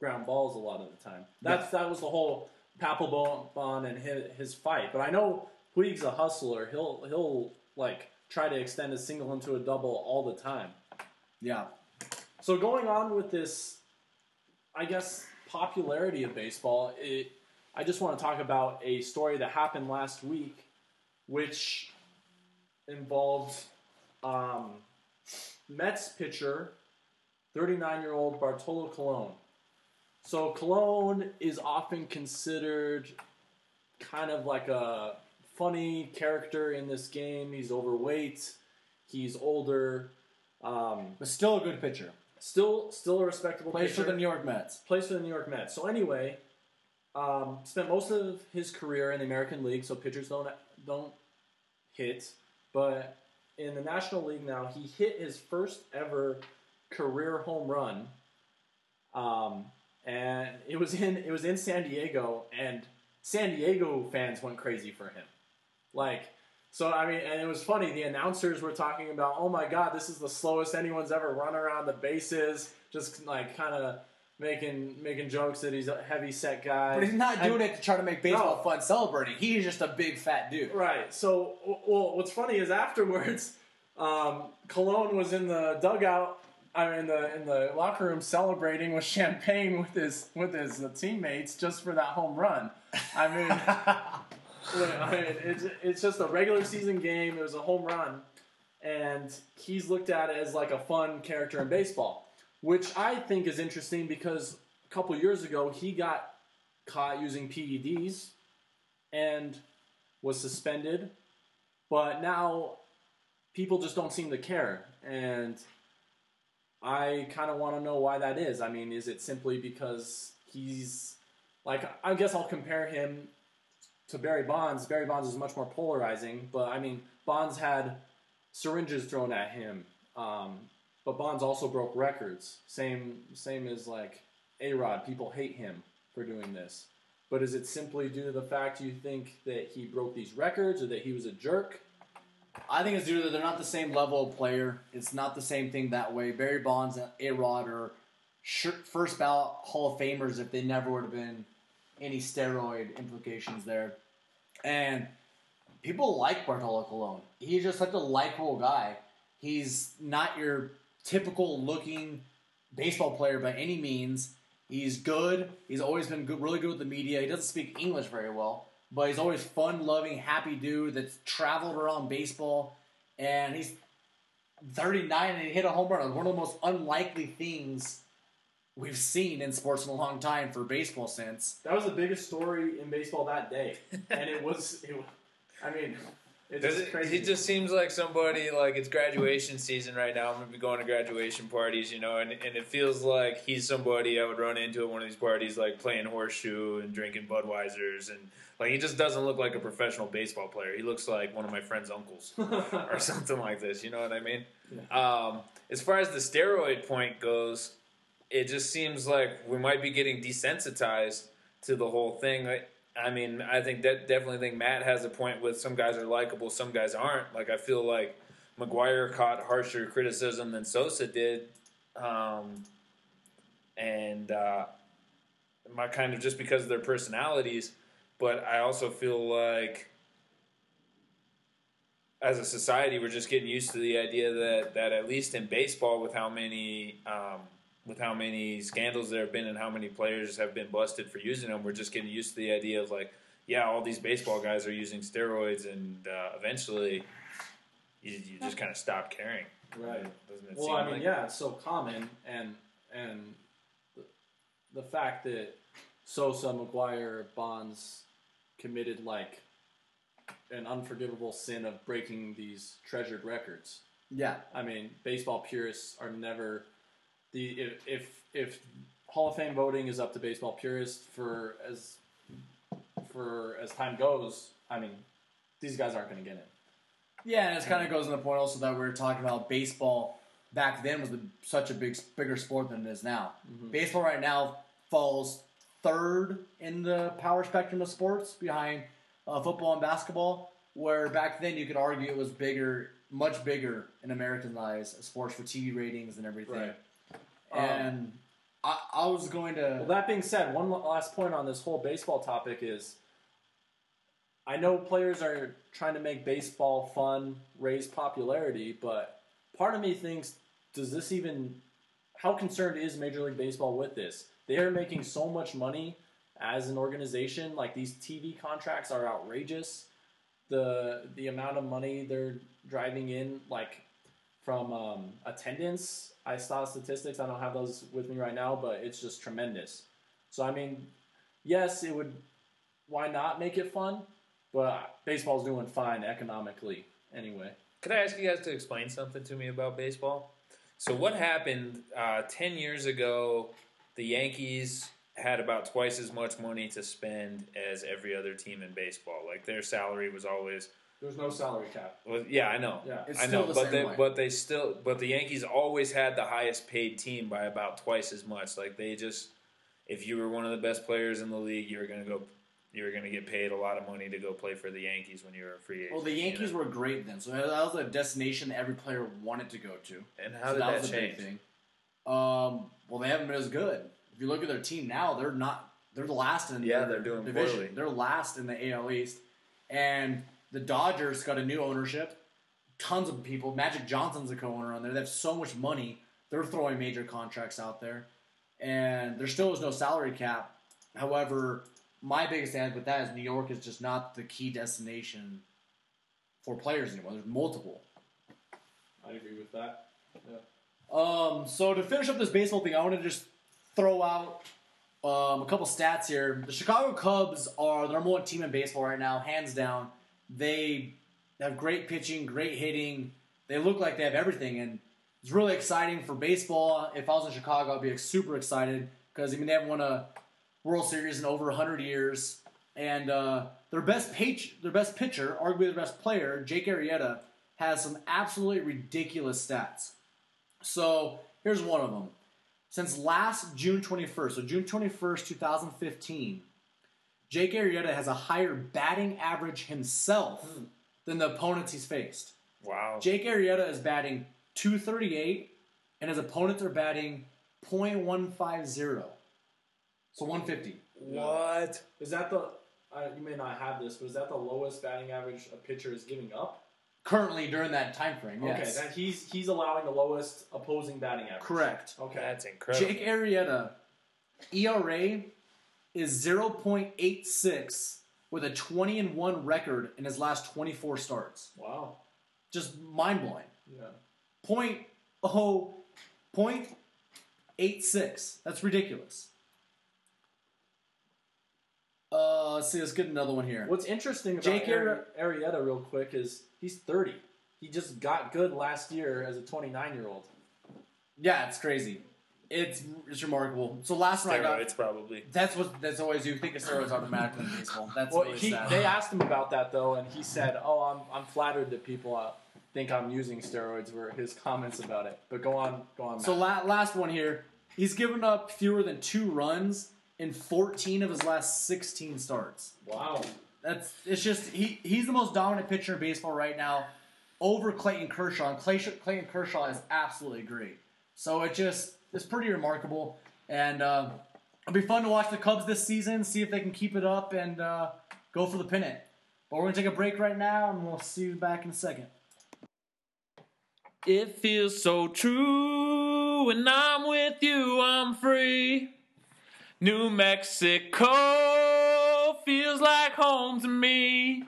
ground balls a lot of the time. That's that was the whole Papelbon and his, his fight. But I know Puig's a hustler. He'll he'll like try to extend a single into a double all the time. Yeah, So going on with this, I guess popularity of baseball. It, I just want to talk about a story that happened last week, which involved um, Mets pitcher, 39-year-old Bartolo Colon. So Colon is often considered kind of like a funny character in this game. He's overweight. He's older. Um, but still a good pitcher. Still, still a respectable Plays for pitcher. the New York Mets. Plays for the New York Mets. So anyway, um, spent most of his career in the American League. So pitchers don't don't hit, but in the National League now, he hit his first ever career home run. Um, and it was in it was in San Diego, and San Diego fans went crazy for him. Like, so I mean, and it was funny. The announcers were talking about, "Oh my God, this is the slowest anyone's ever run around the bases." Just like kind of making making jokes that he's a heavy set guy. But he's not doing And- it to try to make baseball No. fun, celebrating. He's just a big fat dude. Right. So, well, what's funny is afterwards, [laughs] um, Colon was in the dugout. I mean, in the in the locker room celebrating with [laughs] champagne with his with his teammates just for that home run. I mean, [laughs] I mean, it's it's just a regular season game. It was a home run, and he's looked at as like a fun character in baseball, which I think is interesting because a couple years ago he got caught using PEDs and was suspended, but now people just don't seem to care, and I kind of want to know why that is. I mean, is it simply because he's like I guess I'll compare him to Barry Bonds. Barry Bonds is much more polarizing, but I mean Bonds had syringes thrown at him, um, but Bonds also broke records. Same same as like A Rod. People hate him for doing this. But is it simply due to the fact you think that he broke these records or that he was a jerk? I think it's due to they're not the same level of player. It's not the same thing that way. Barry Bonds and A Rod are first ballot Hall of Famers if they never would have been any steroid implications there. And people like Bartolo Colon. He's just such a likable guy. He's not your typical looking baseball player by any means. He's good. He's always been good, really good with the media. He doesn't speak English very well, but he's always fun, loving, happy dude that's traveled around baseball. And he's 39 and he hit a home run. One of the most unlikely things we've seen in sports in a long time for baseball since. That was the biggest story in baseball that day, and it was. It, wa- I mean, it's Does just it, crazy. he just seems like somebody like it's graduation season right now. I'm gonna be going to graduation parties, you know, and, and it feels like he's somebody I would run into at one of these parties, like playing horseshoe and drinking Budweisers, and like he just doesn't look like a professional baseball player. He looks like one of my friend's uncles [laughs] or something like this. You know what I mean? Um, as far as the steroid point goes, it just seems like we might be getting desensitized to the whole thing. I, I mean, I think that definitely think Matt has a point with some guys are likable, some guys aren't. Like I feel like McGwire caught harsher criticism than Sosa did, um, and uh, my kind of just because of their personalities. But I also feel like as a society, we're just getting used to the idea that, that at least in baseball, with how many um, with how many scandals there have been and how many players have been busted for using them, we're just getting used to the idea of like, yeah, all these baseball guys are using steroids, and uh, eventually, you, you just kind of stop caring. Right. Doesn't it Well, seem I mean, like? yeah, it's so common, and and the, the fact that Sosa, McGwire, Bonds committed like an unforgivable sin of breaking these treasured records. Yeah. I mean, baseball purists are never the if if, Hall of Fame voting is up to baseball purists for as for as time goes. I mean, these guys aren't going to get it. Yeah, and it kind of goes in the point also that we are talking about baseball back then was the, such a big, bigger sport than it is now. Baseball right now falls third in the power spectrum of sports behind uh, football and basketball, where back then you could argue it was bigger, much bigger in American eyes, sports for TV ratings and everything. Right. Um, and I, I was going to. Well, that being said, one last point on this whole baseball topic is I know players are trying to make baseball fun, raise popularity, but part of me thinks, does this even, how concerned is Major League Baseball with this? They are making so much money as an organization. Like these TV contracts are outrageous. The the amount of money they're driving in, like from um, attendance. I saw statistics. I don't have those with me right now, but it's just tremendous. So I mean, yes, it would. Why not make it fun? But baseball's doing fine economically anyway. Could I ask you guys to explain something to me about baseball? So, what happened uh, 10 years ago? The Yankees had about twice as much money to spend as every other team in baseball. Like, their salary was always. There's no salary cap. Well, yeah, I know. Yeah. It's I still know, the but same they, way. but they still, but the Yankees always had the highest paid team by about twice as much. Like they just, if you were one of the best players in the league, you were going to go, you were going to get paid a lot of money to go play for the Yankees when you were a free agent. Well, the you Yankees know? were great then, so that was a destination every player wanted to go to. and how so did that, that, was a change? big thing. Um, well, they haven't been as good. If you look at their team now, they're not. They're the last in Yeah, their they're doing division. poorly. They're last in the AL East, and the Dodgers got a new ownership. Tons of people. Magic Johnson's a co-owner on there. They have so much money. They're throwing major contracts out there, and there still is no salary cap. However, my biggest stand with that is New York is just not the key destination for players anymore. There's multiple. I agree with that. Yeah. Um, so to finish up this baseball thing, I want to just throw out um, a couple stats here. The Chicago Cubs are the number one team in baseball right now, hands down. They have great pitching, great hitting. They look like they have everything, and it's really exciting for baseball. If I was in Chicago, I'd be super excited because I mean they haven't won a World Series in over hundred years, and uh, their best pitch, their best pitcher, arguably their best player, Jake Arrieta, has some absolutely ridiculous stats. So here's one of them. Since last June 21st, so June 21st, 2015, Jake Arrieta has a higher batting average himself than the opponents he's faced. Wow. Jake Arrieta is batting 238, and his opponents are batting .150. So 150. What? Is that the? Uh, you may not have this, but is that the lowest batting average a pitcher is giving up? Currently during that time frame, yes. Okay, then he's he's allowing the lowest opposing batting average. Correct. Okay. That's incredible. Jake Arrieta, ERA is 0.86 with a 20 and 1 record in his last 24 starts. Wow. Just mind blowing. Yeah. Point oh, point eight six. That's ridiculous. Uh, let's see. Let's get another one here. What's interesting about Jake Ari- Arrieta, real quick, is he's 30. He just got good last year as a 29 year old. Yeah, it's crazy. It's it's remarkable. So last one I got. Steroids, probably. That's what that's always you think of steroids automatically in baseball. That's Well, really he, sad. they asked him about that though, and he said, "Oh, I'm I'm flattered that people uh, think I'm using steroids." Were his comments about it. But go on, go on. So Matt. la- last one here. He's given up fewer than two runs in 14 of his last 16 starts. wow. That's it's just he he's the most dominant pitcher in baseball right now, over Clayton Kershaw. And Clay, Clayton Kershaw is absolutely great. So it just it's pretty remarkable, and uh, it'll be fun to watch the Cubs this season, see if they can keep it up and uh, go for the pennant. But we're gonna take a break right now, and we'll see you back in a second. It feels so true when I'm with you, I'm free. New Mexico feels like home to me.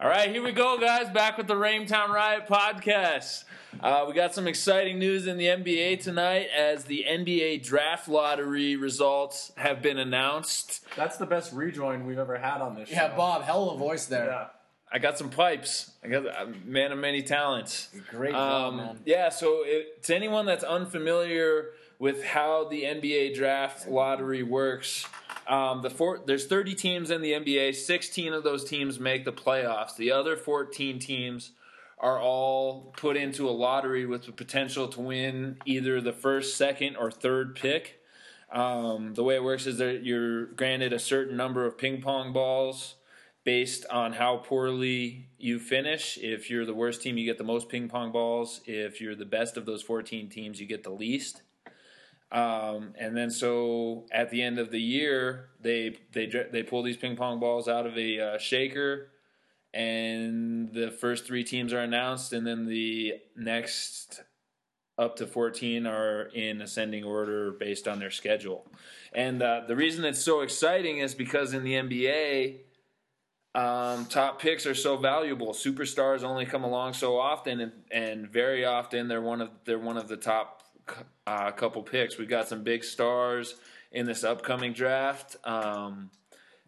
All right, here we go, guys. Back with the Raintown Riot podcast. Uh, we got some exciting news in the NBA tonight as the NBA draft lottery results have been announced. That's the best rejoin we've ever had on this show. Yeah, Bob, hell of a voice there. Yeah. I got some pipes. I got a man of many talents. Great job, Um, man. yeah, so it, to anyone that's unfamiliar with how the NBA draft lottery works, um, the four, there's 30 teams in the NBA. 16 of those teams make the playoffs. The other 14 teams are all put into a lottery with the potential to win either the first, second, or third pick. Um, the way it works is that you're granted a certain number of ping pong balls based on how poorly you finish. If you're the worst team, you get the most ping pong balls. If you're the best of those 14 teams, you get the least. Um, and then so at the end of the year, they they they pull these ping pong balls out of a uh, shaker, and the first three teams are announced, and then the next up to 14 are in ascending order based on their schedule. And uh, the reason it's so exciting is because in the NBA, um, top picks are so valuable. Superstars only come along so often, and, and very often they're one of they're one of the top uh, couple picks. We've got some big stars in this upcoming draft. Um,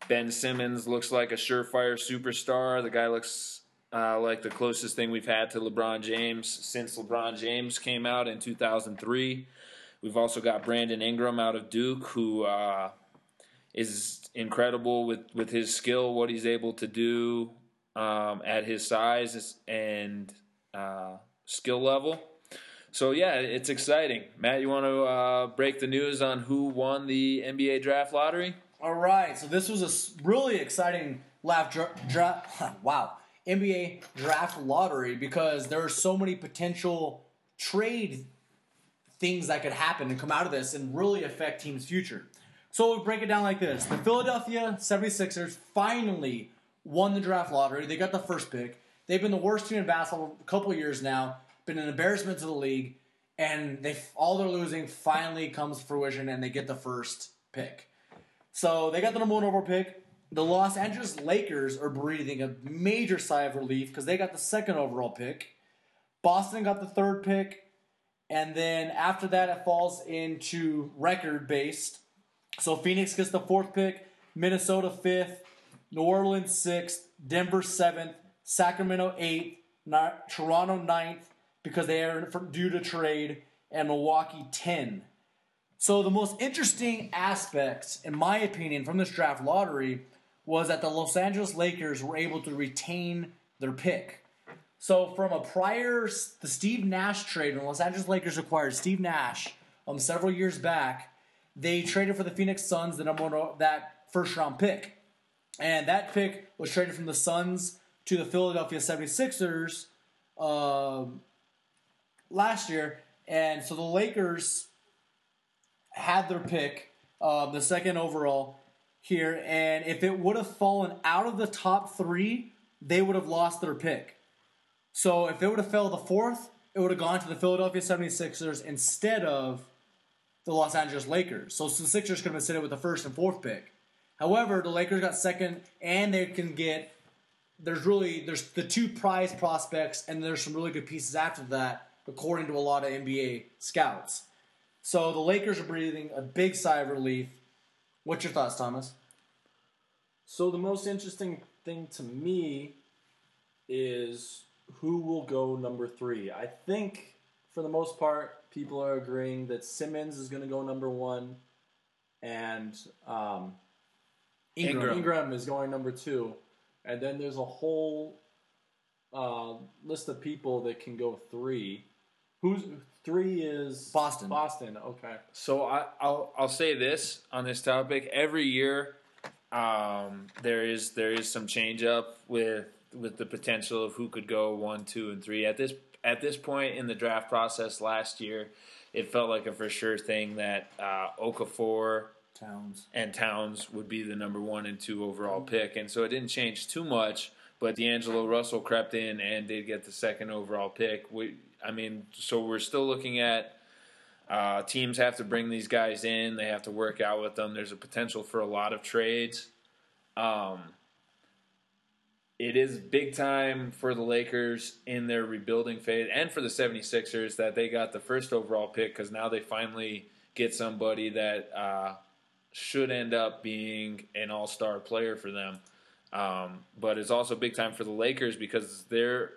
ben Simmons looks like a surefire superstar. The guy looks uh, like the closest thing we've had to LeBron James since LeBron James came out in 2003. We've also got Brandon Ingram out of Duke, who uh, is incredible with, with his skill, what he's able to do um, at his size and uh, skill level. So yeah, it's exciting. Matt, you want to uh, break the news on who won the NBA draft lottery? All right, so this was a really exciting laugh dra- dra- [laughs] wow NBA draft lottery because there are so many potential trade things that could happen and come out of this and really affect teams' future. So we'll break it down like this. The Philadelphia 76ers finally won the draft lottery. They got the first pick. They've been the worst team in basketball a couple years now, been an embarrassment to the league, and they all they're losing finally comes to fruition and they get the first pick. So they got the number one overall pick. The Los Angeles Lakers are breathing a major sigh of relief because they got the second overall pick. Boston got the third pick. And then after that, it falls into record based. So Phoenix gets the fourth pick, Minnesota fifth, New Orleans sixth, Denver seventh, Sacramento eighth, Toronto ninth because they are due to trade, and Milwaukee ten. So the most interesting aspects, in my opinion, from this draft lottery was that the Los Angeles Lakers were able to retain their pick. So from a prior the Steve Nash trade, when Los Angeles Lakers acquired Steve Nash um several years back, they traded for the Phoenix Suns the number one that first round pick. And that pick was traded from the Suns to the Philadelphia 76ers um, last year, and so the Lakers had their pick, uh, the second overall here, and if it would have fallen out of the top three, they would have lost their pick. So if it would have fell the fourth, it would have gone to the Philadelphia 76ers instead of the Los Angeles Lakers. So the Sixers could have been sitting with the first and fourth pick. However, the Lakers got second, and they can get. There's really there's the two prize prospects, and there's some really good pieces after that, according to a lot of NBA scouts. So the Lakers are breathing a big sigh of relief. What's your thoughts, Thomas? So the most interesting thing to me is who will go number three. I think for the most part, people are agreeing that Simmons is going to go number one, and um, Ingram. Ingram is going number two, and then there's a whole uh, list of people that can go three. Who's three is Boston. Boston. Okay. So I, I'll I'll say this on this topic. Every year, um, there is there is some change up with with the potential of who could go one, two, and three. At this at this point in the draft process last year, it felt like a for sure thing that uh, Okafor Towns. and Towns would be the number one and two overall pick, and so it didn't change too much. But D'Angelo Russell crept in and did get the second overall pick. We, I mean, so we're still looking at uh, teams have to bring these guys in. They have to work out with them. There's a potential for a lot of trades. Um, it is big time for the Lakers in their rebuilding phase and for the 76ers that they got the first overall pick because now they finally get somebody that uh, should end up being an all star player for them. Um, but it's also big time for the Lakers because they're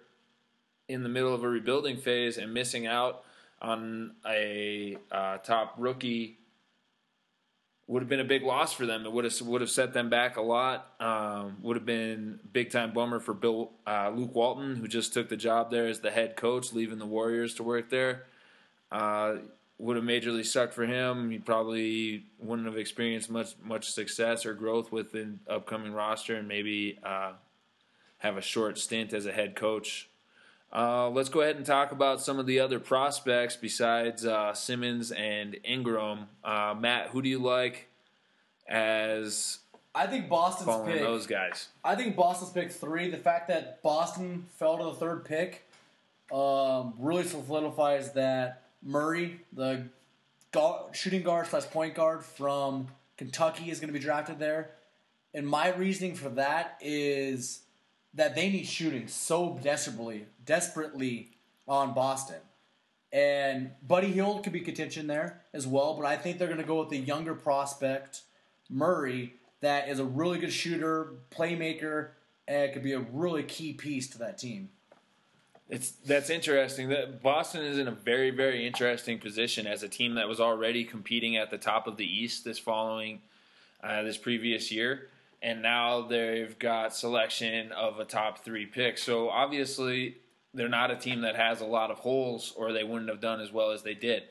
in the middle of a rebuilding phase and missing out on a uh, top rookie would have been a big loss for them. It would have would have set them back a lot. Um, would have been big time bummer for Bill uh, Luke Walton, who just took the job there as the head coach, leaving the Warriors to work there. Uh, would have majorly sucked for him. He probably wouldn't have experienced much much success or growth with the upcoming roster, and maybe uh, have a short stint as a head coach. Uh, let's go ahead and talk about some of the other prospects besides uh, Simmons and Ingram. Uh, Matt, who do you like as I think Boston's pick. those guys? I think Boston's pick three. The fact that Boston fell to the third pick um, really solidifies that Murray, the gu- shooting guard slash point guard from Kentucky, is going to be drafted there. And my reasoning for that is that they need shooting so desperately, desperately on Boston. And Buddy Hield could be contention there as well, but I think they're going to go with the younger prospect, Murray, that is a really good shooter, playmaker, and could be a really key piece to that team. It's that's interesting. That Boston is in a very very interesting position as a team that was already competing at the top of the East this following uh, this previous year, and now they've got selection of a top three pick. So obviously they're not a team that has a lot of holes, or they wouldn't have done as well as they did.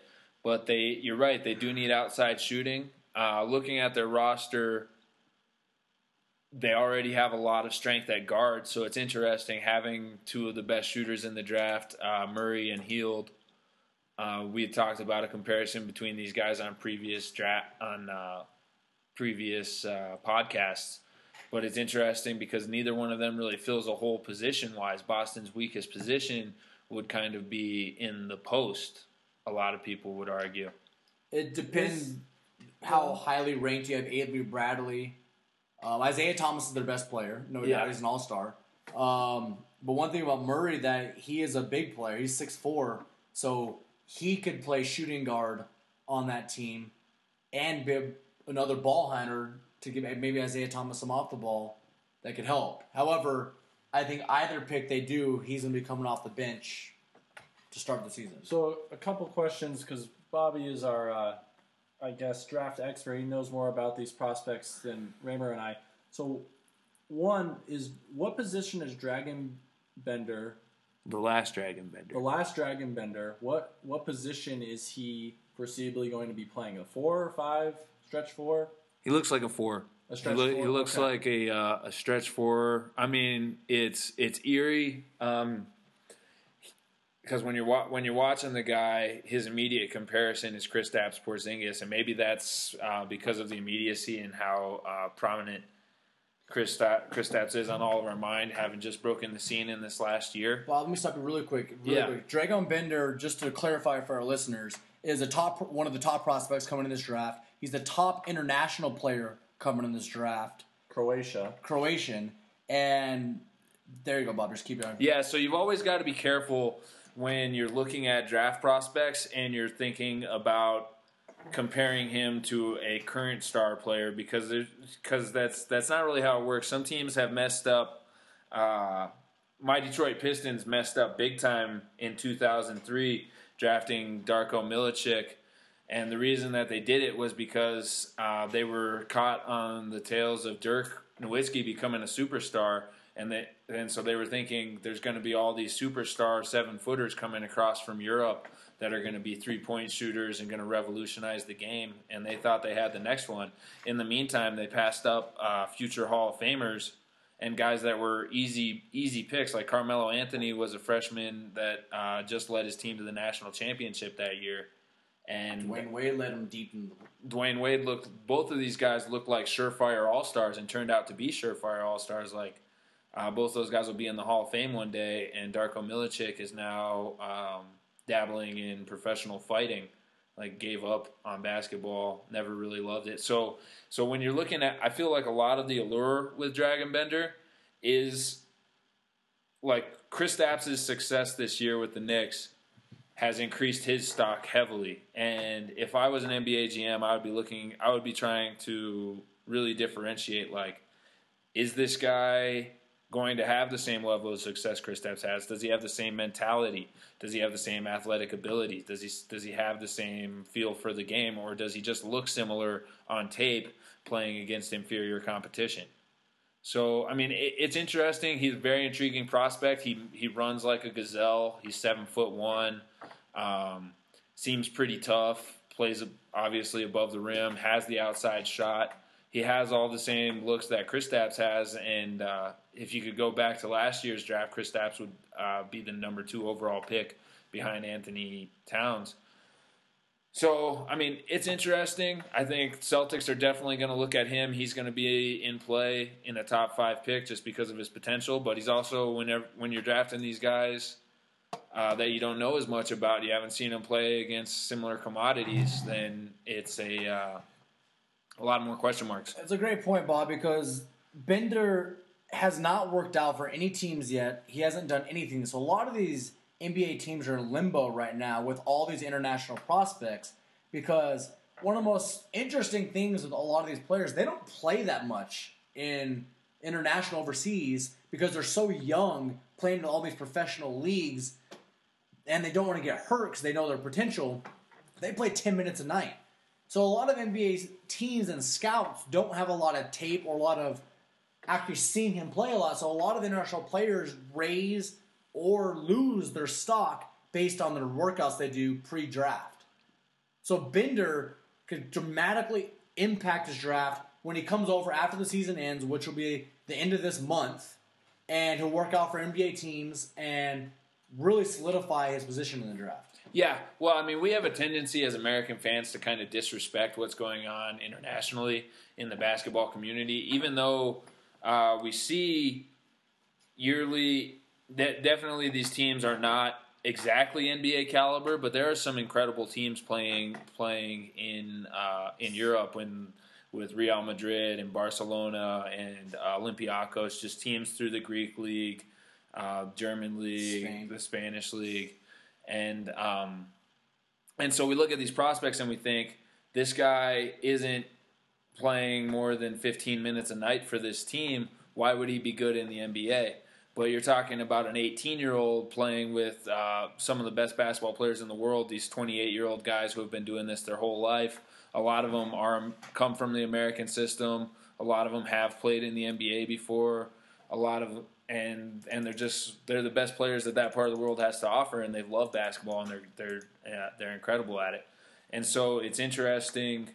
But they, you're right, they do need outside shooting. Uh, looking at their roster, they already have a lot of strength at guard, so it's interesting having two of the best shooters in the draft, uh, Murray and Hield. Uh, we had talked about a comparison between these guys on previous draft on uh, previous uh, podcasts, but it's interesting because neither one of them really fills a hole position wise. Boston's weakest position would kind of be in the post. A lot of people would argue. It depends how highly ranked you have Avery Bradley. Um, Isaiah Thomas is their best player, no Yeah. doubt. He's an all star. Um, but one thing about Murray that he is a big player. He's 6'4", so he could play shooting guard on that team and be another ball handler to give maybe Isaiah Thomas some off the ball that could help. However, I think either pick they do, he's going to be coming off the bench to start the season. So a couple questions because Bobby is our, uh, I guess, draft expert. He knows more about these prospects than Raymer and I. So one is what position is Dragan Bender, The last Dragon Bender. the last Dragon Bender? What what position is he foreseeably going to be playing? A four or five? Stretch four? He looks like a four. A He, stretch four? he looks Okay. like a uh, a stretch four. I mean, it's it's eerie. Um, because when you're wa- when you're watching the guy, his immediate comparison is Chris Kristaps Porzingis, and maybe that's uh, because of the immediacy and how uh, prominent Kristaps, Kristaps is on all of our mind, having just broken the scene in this last year. Bob, let me stop you really quick. Really Yeah. quick. Dragan Bender, just to clarify for our listeners, is a top one of the top prospects coming in this draft. He's the top international player coming in this draft, Croatia. Croatian, and there you go, Bob. Just keep going. Yeah, so you've always got to be careful when you're looking at draft prospects and you're thinking about comparing him to a current star player because because that's that's not really how it works. Some teams have messed up. Uh, my Detroit Pistons messed up big time in 2003 drafting Darko Milicic. And the reason that they did it was because uh, they were caught on the tails of Dirk Nowitzki becoming a superstar, and they and so they were thinking there's going to be all these superstar seven footers coming across from Europe that are going to be three point shooters and going to revolutionize the game, and they thought they had the next one. In the meantime, they passed up uh, future Hall of Famers and guys that were easy easy picks. Like Carmelo Anthony was a freshman that uh, just led his team to the national championship that year, and Dwyane Wade led him deep in the Dwyane Wade looked. Both of these guys looked like surefire all stars, and turned out to be surefire all stars. Like uh, both those guys will be in the Hall of Fame one day, and Darko Milicic is now um, dabbling in professional fighting. Like gave up on basketball, never really loved it. So, so when you're looking at, I feel like a lot of the allure with Dragan Bender is like Kristaps' success this year with the Knicks has increased his stock heavily. And if I was an NBA GM, I would be looking, I would be trying to really differentiate like, is this guy going to have the same level of success Kristaps has? Does he have the same mentality? Does he have the same athletic ability? Does he does he have the same feel for the game, or does he just look similar on tape playing against inferior competition? So I mean, it, it's interesting. He's a very intriguing prospect. He he runs like a gazelle. He's seven foot one. Um, seems pretty tough. Plays obviously above the rim. Has the outside shot. He has all the same looks that Kristaps has. And uh, if you could go back to last year's draft, Kristaps would uh, be the number two overall pick behind Anthony Towns. So, I mean, it's interesting. I think Celtics are definitely going to look at him. He's going to be in play in a top five pick just because of his potential. But he's also whenever when you're drafting these guys uh, that you don't know as much about, you haven't seen him play against similar commodities, then it's a uh, a lot more question marks. It's a great point, Bob, because Bender has not worked out for any teams yet. He hasn't done anything. So a lot of these NBA teams are in limbo right now with all these international prospects because one of the most interesting things with a lot of these players, they don't play that much in international overseas because they're so young playing in all these professional leagues and they don't want to get hurt because they know their potential. They play 10 minutes a night. So a lot of NBA teams and scouts don't have a lot of tape or a lot of actually seeing him play a lot. So a lot of international players raise or lose their stock based on their workouts they do pre-draft. So Bender could dramatically impact his draft when he comes over after the season ends, which will be the end of this month, and he'll work out for NBA teams and really solidify his position in the draft. Yeah, well, I mean, we have a tendency as American fans to kind of disrespect what's going on internationally in the basketball community, even though uh, we see yearly. De- definitely, these teams are not exactly NBA caliber, but there are some incredible teams playing playing in uh, in Europe when with Real Madrid and Barcelona and uh, Olympiacos, just teams through the Greek league, uh, German league, Spain. the Spanish league, and um, and so we look at these prospects and we think this guy isn't playing more than 15 minutes a night for this team. Why would he be good in the NBA? But you're talking about an 18 year old playing with uh, some of the best basketball players in the world. These 28 year old guys who have been doing this their whole life. A lot of them are come from the American system. A lot of them have played in the NBA before. A lot of and and they're just they're the best players that that part of the world has to offer, and they love basketball and they're they're uh, they're incredible at it. And so it's interesting.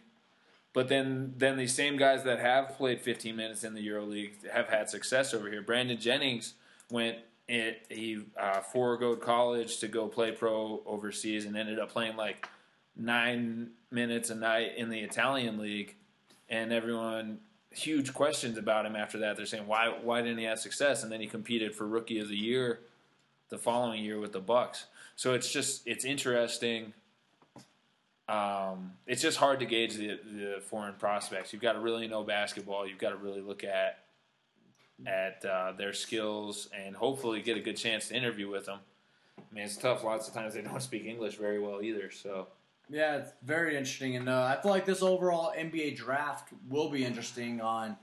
But then, then these same guys that have played 15 minutes in the EuroLeague have had success over here. Brandon Jennings went it, he uh, foregoed college to go play pro overseas and ended up playing like nine minutes a night in the Italian league, and everyone huge questions about him after that. They're saying why why didn't he have success? And then he competed for rookie of the year the following year with the Bucks. So it's just it's interesting. Um, it's just hard to gauge the, the foreign prospects. You've got to really know basketball. You've got to really look at at uh, their skills and hopefully get a good chance to interview with them. I mean, it's tough. Lots of times they don't [laughs] speak English very well either. So Yeah, it's very interesting, and uh, I feel like this overall NBA draft will be interesting on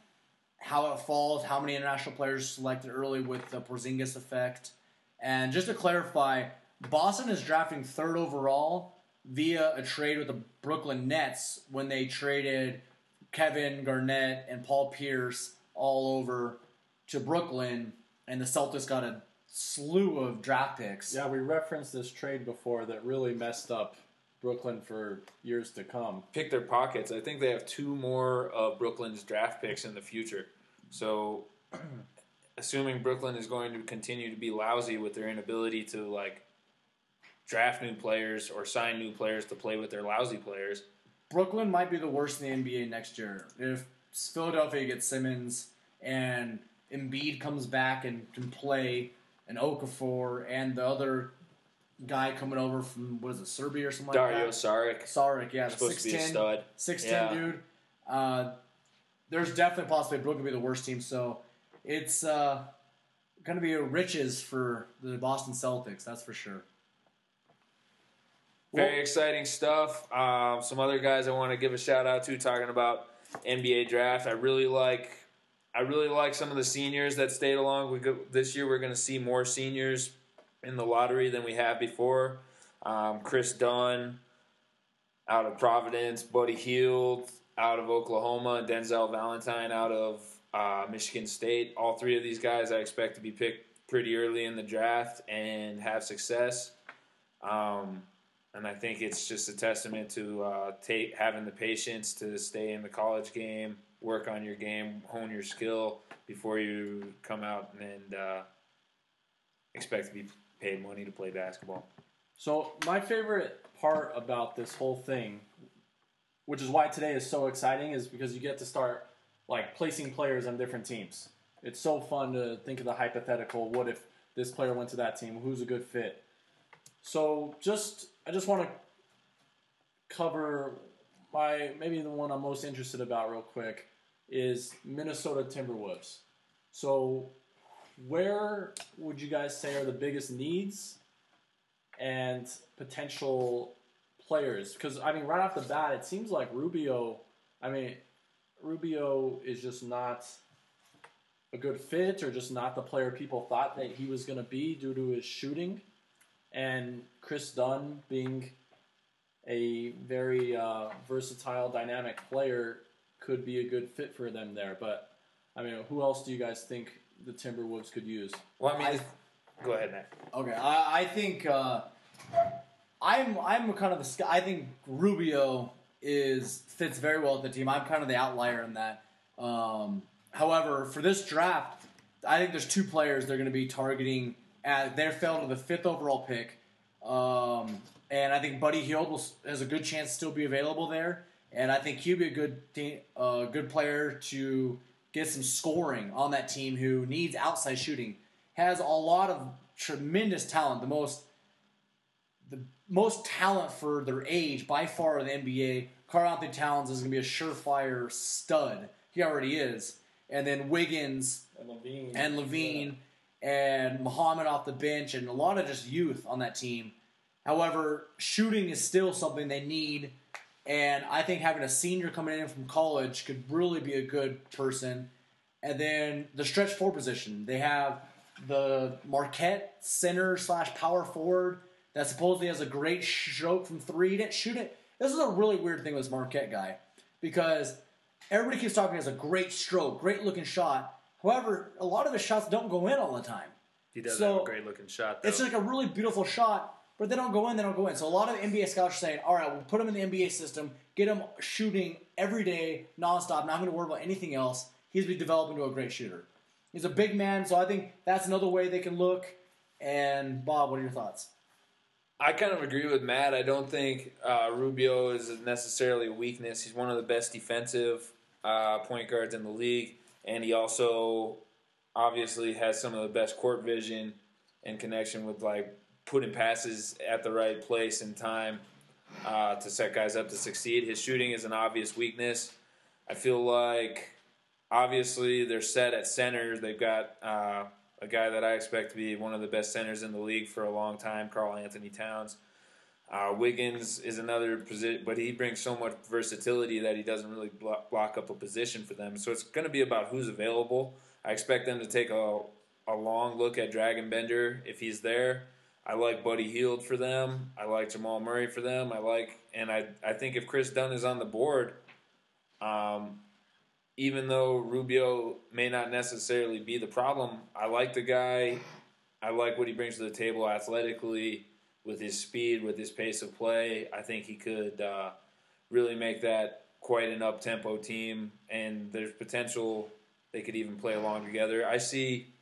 how it falls, how many international players selected early with the Porzingis effect, and just to clarify, Boston is drafting third overall via a trade with the Brooklyn Nets when they traded Kevin Garnett and Paul Pierce all over to Brooklyn, and the Celtics got a slew of draft picks. Yeah, we referenced this trade before that really messed up Brooklyn for years to come. pick their pockets. I think they have two more of Brooklyn's draft picks in the future. So, [clears throat] assuming Brooklyn is going to continue to be lousy with their inability to like draft new players or sign new players to play with their lousy players, Brooklyn might be the worst in the NBA next year. If Philadelphia gets Simmons and Embiid comes back and can play, and Okafor and the other guy coming over from what is it, Serbia or something Dario like that? Saric Saric, yeah, the supposed to be a stud. 6'10", Yeah. dude. Uh, there's definitely a possibility Brooklyn will be the worst team. So it's uh, going to be riches for the Boston Celtics. That's for sure. Very exciting stuff. Um, some other guys I want to give a shout out to talking about NBA draft. I really like. I really like some of the seniors that stayed along. We go, this year we're going to see more seniors in the lottery than we have before. Um, Kris Dunn out of Providence, Buddy Hield out of Oklahoma, Denzel Valentine out of uh, Michigan State. All three of these guys I expect to be picked pretty early in the draft and have success. Um, and I think it's just a testament to uh, having the patience to stay in the college game, work on your game, hone your skill before you come out and uh, expect to be paid money to play basketball. So my favorite part about this whole thing, which is why today is so exciting, is because you get to start like placing players on different teams. It's so fun to think of the hypothetical. What if this player went to that team? Who's a good fit? So just I just want to cover my maybe the one I'm most interested about real quick is Minnesota Timberwolves. So where would you guys say are the biggest needs and potential players? Because I mean, right off the bat, it seems like Rubio. I mean, Rubio is just not a good fit, or just not the player people thought that he was going to be due to his shooting, and Kris Dunn being a very uh, versatile, dynamic player could be a good fit for them there. But I mean, who else do you guys think the Timberwolves could use? Well, I mean, go ahead, Matt. Okay, I, I think uh, I'm I'm kind of the I think Rubio is fits very well with the team. I'm kind of the outlier in that. Um, however, for this draft, I think there's two players they're going to be targeting. At, they fell to the fifth overall pick, um, and I think Buddy Hield will, has a good chance to still be available there. And I think he'd be a good team, uh, good player to get some scoring on that team who needs outside shooting. Has a lot of tremendous talent, the most the most talent for their age by far in the NBA. Karl-Anthony Towns is going to be a surefire stud. He already is. And then Wiggins And LaVine. and LaVine and Muhammad off the bench and a lot of just youth on that team. However, shooting is still something they need. And I think having a senior coming in from college could really be a good person. And then the stretch four position, they have the Marquette center slash power forward that supposedly has a great stroke from three. He didn't shoot it. This is a really weird thing with this Marquette guy because everybody keeps talking he has a great stroke, great looking shot. However, a lot of his shots don't go in all the time. He does So, have a great looking shot. Though. It's like a really beautiful shot, but they don't go in, they don't go in. So a lot of NBA scouts are saying, all right, we'll put him in the NBA system, get him shooting every day, nonstop, not going to worry about anything else. He's going to be developing to a great shooter. He's a big man, so I think that's another way they can look. And Bob, what are your thoughts? I kind of agree with Matt. I don't think uh, Rubio is necessarily a weakness. He's one of the best defensive uh, point guards in the league, and he also obviously has some of the best court vision and connection with like putting passes at the right place and time uh, to set guys up to succeed. His shooting is an obvious weakness. I feel like obviously they're set at center. They've got uh, a guy that I expect to be one of the best centers in the league for a long time, Karl-Anthony Towns. Uh, Wiggins is another position, but he brings so much versatility that he doesn't really block, block up a position for them. So it's going to be about who's available. I expect them to take a, a long look at Dragan Bender if he's there. I like Buddy Hield for them. I like Jamal Murray for them. I like, and I, I think if Kris Dunn is on the board, um, even though Rubio may not necessarily be the problem, I like the guy. I like what he brings to the table athletically, with his speed, with his pace of play. I think he could uh, really make that quite an up tempo team, and there's potential they could even play along together. I see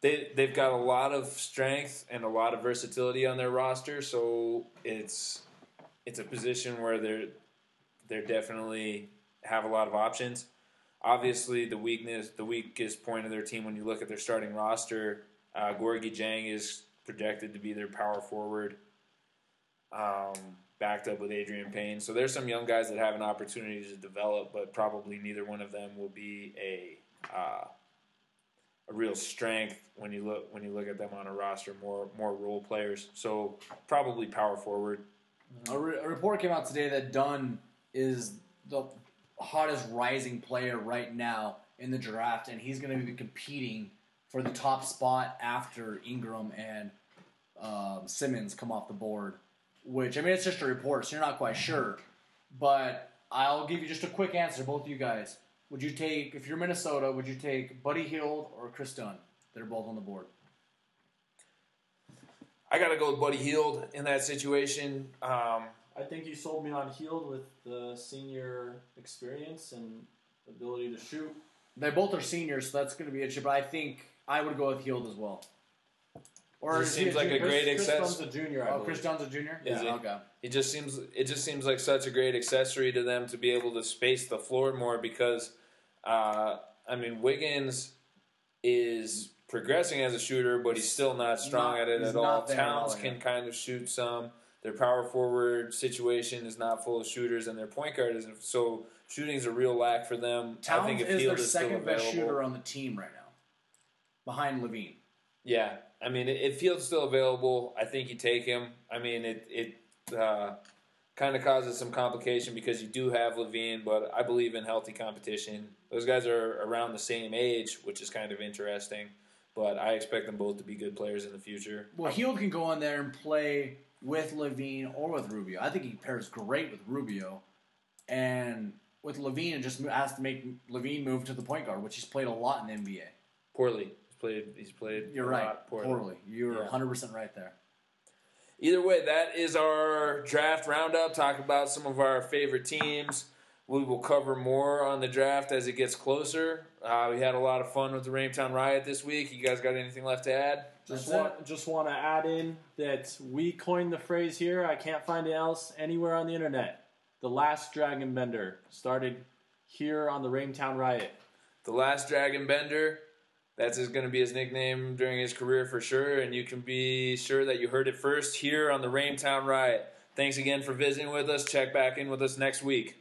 they they've got a lot of strength and a lot of versatility on their roster, so it's it's a position where they're they're definitely have a lot of options. Obviously, the weakness, the weakest point of their team when you look at their starting roster, uh, Gorgui Dieng is projected to be their power forward, um, backed up with Adreian Payne. So there's some young guys that have an opportunity to develop, but probably neither one of them will be a uh, a real strength when you look when you look at them on a roster. More more role players, so probably power forward. A, re- a report came out today that Dunn is the hottest rising player right now in the draft, and he's going to be competing for the top spot after Ingram and um, Simmons come off the board. Which I mean, it's just a report, so you're not quite sure. But I'll give you just a quick answer, both of you guys. Would you take, if you're Minnesota, would you take Buddy Hield or Kris Dunn? They're both on the board. I got to go with Buddy Hield in that situation. Um, I think you sold me on Heald with the senior experience and ability to shoot. They both are seniors, so that's going to be a chip. But I think I would go with Hield as well. Or Just is he seems like a Chris, great Chris access- Dunn's a junior. I Oh, believe. Kris Dunn's a junior. Is he? okay. it just seems it just seems like such a great accessory to them to be able to space the floor more because uh, I mean Wiggins is progressing as a shooter, but he's still not strong Not- at it at all. not there at Towns can kind of shoot some. Their power forward situation is not full of shooters, and their point guard isn't. So shooting's a real lack for them. I think if is Hield their is still second best available, shooter on the team right now, behind LaVine. Yeah, I mean, if Hield's still available, I think you take him. I mean, it it uh, kind of causes some complication because you do have LaVine, but I believe in healthy competition. Those guys are around the same age, which is kind of interesting. But I expect them both to be good players in the future. Well, Hield can go in there and play with LaVine or with Rubio. I think he pairs great with Rubio, and with LaVine, it just has to make LaVine move to the point guard, which he's played a lot in the NBA. Poorly, he's played. He's played. You're a right, lot poorly. poorly. You're Yeah. 100 percent right there. Either way, that is our draft roundup. Talk about some of our favorite teams. We will cover more on the draft as it gets closer. Uh, we had a lot of fun with the Raintown Riot this week. You guys got anything left to add? Just want, just want to add in that we coined the phrase here. I can't find it else anywhere on the internet. The last Dragon Bender started here on the Raintown Riot. The Last Dragon Bender. That's going to be his nickname during his career for sure, and you can be sure that you heard it first here on the Raintown Riot. Thanks again for visiting with us. Check back in with us next week.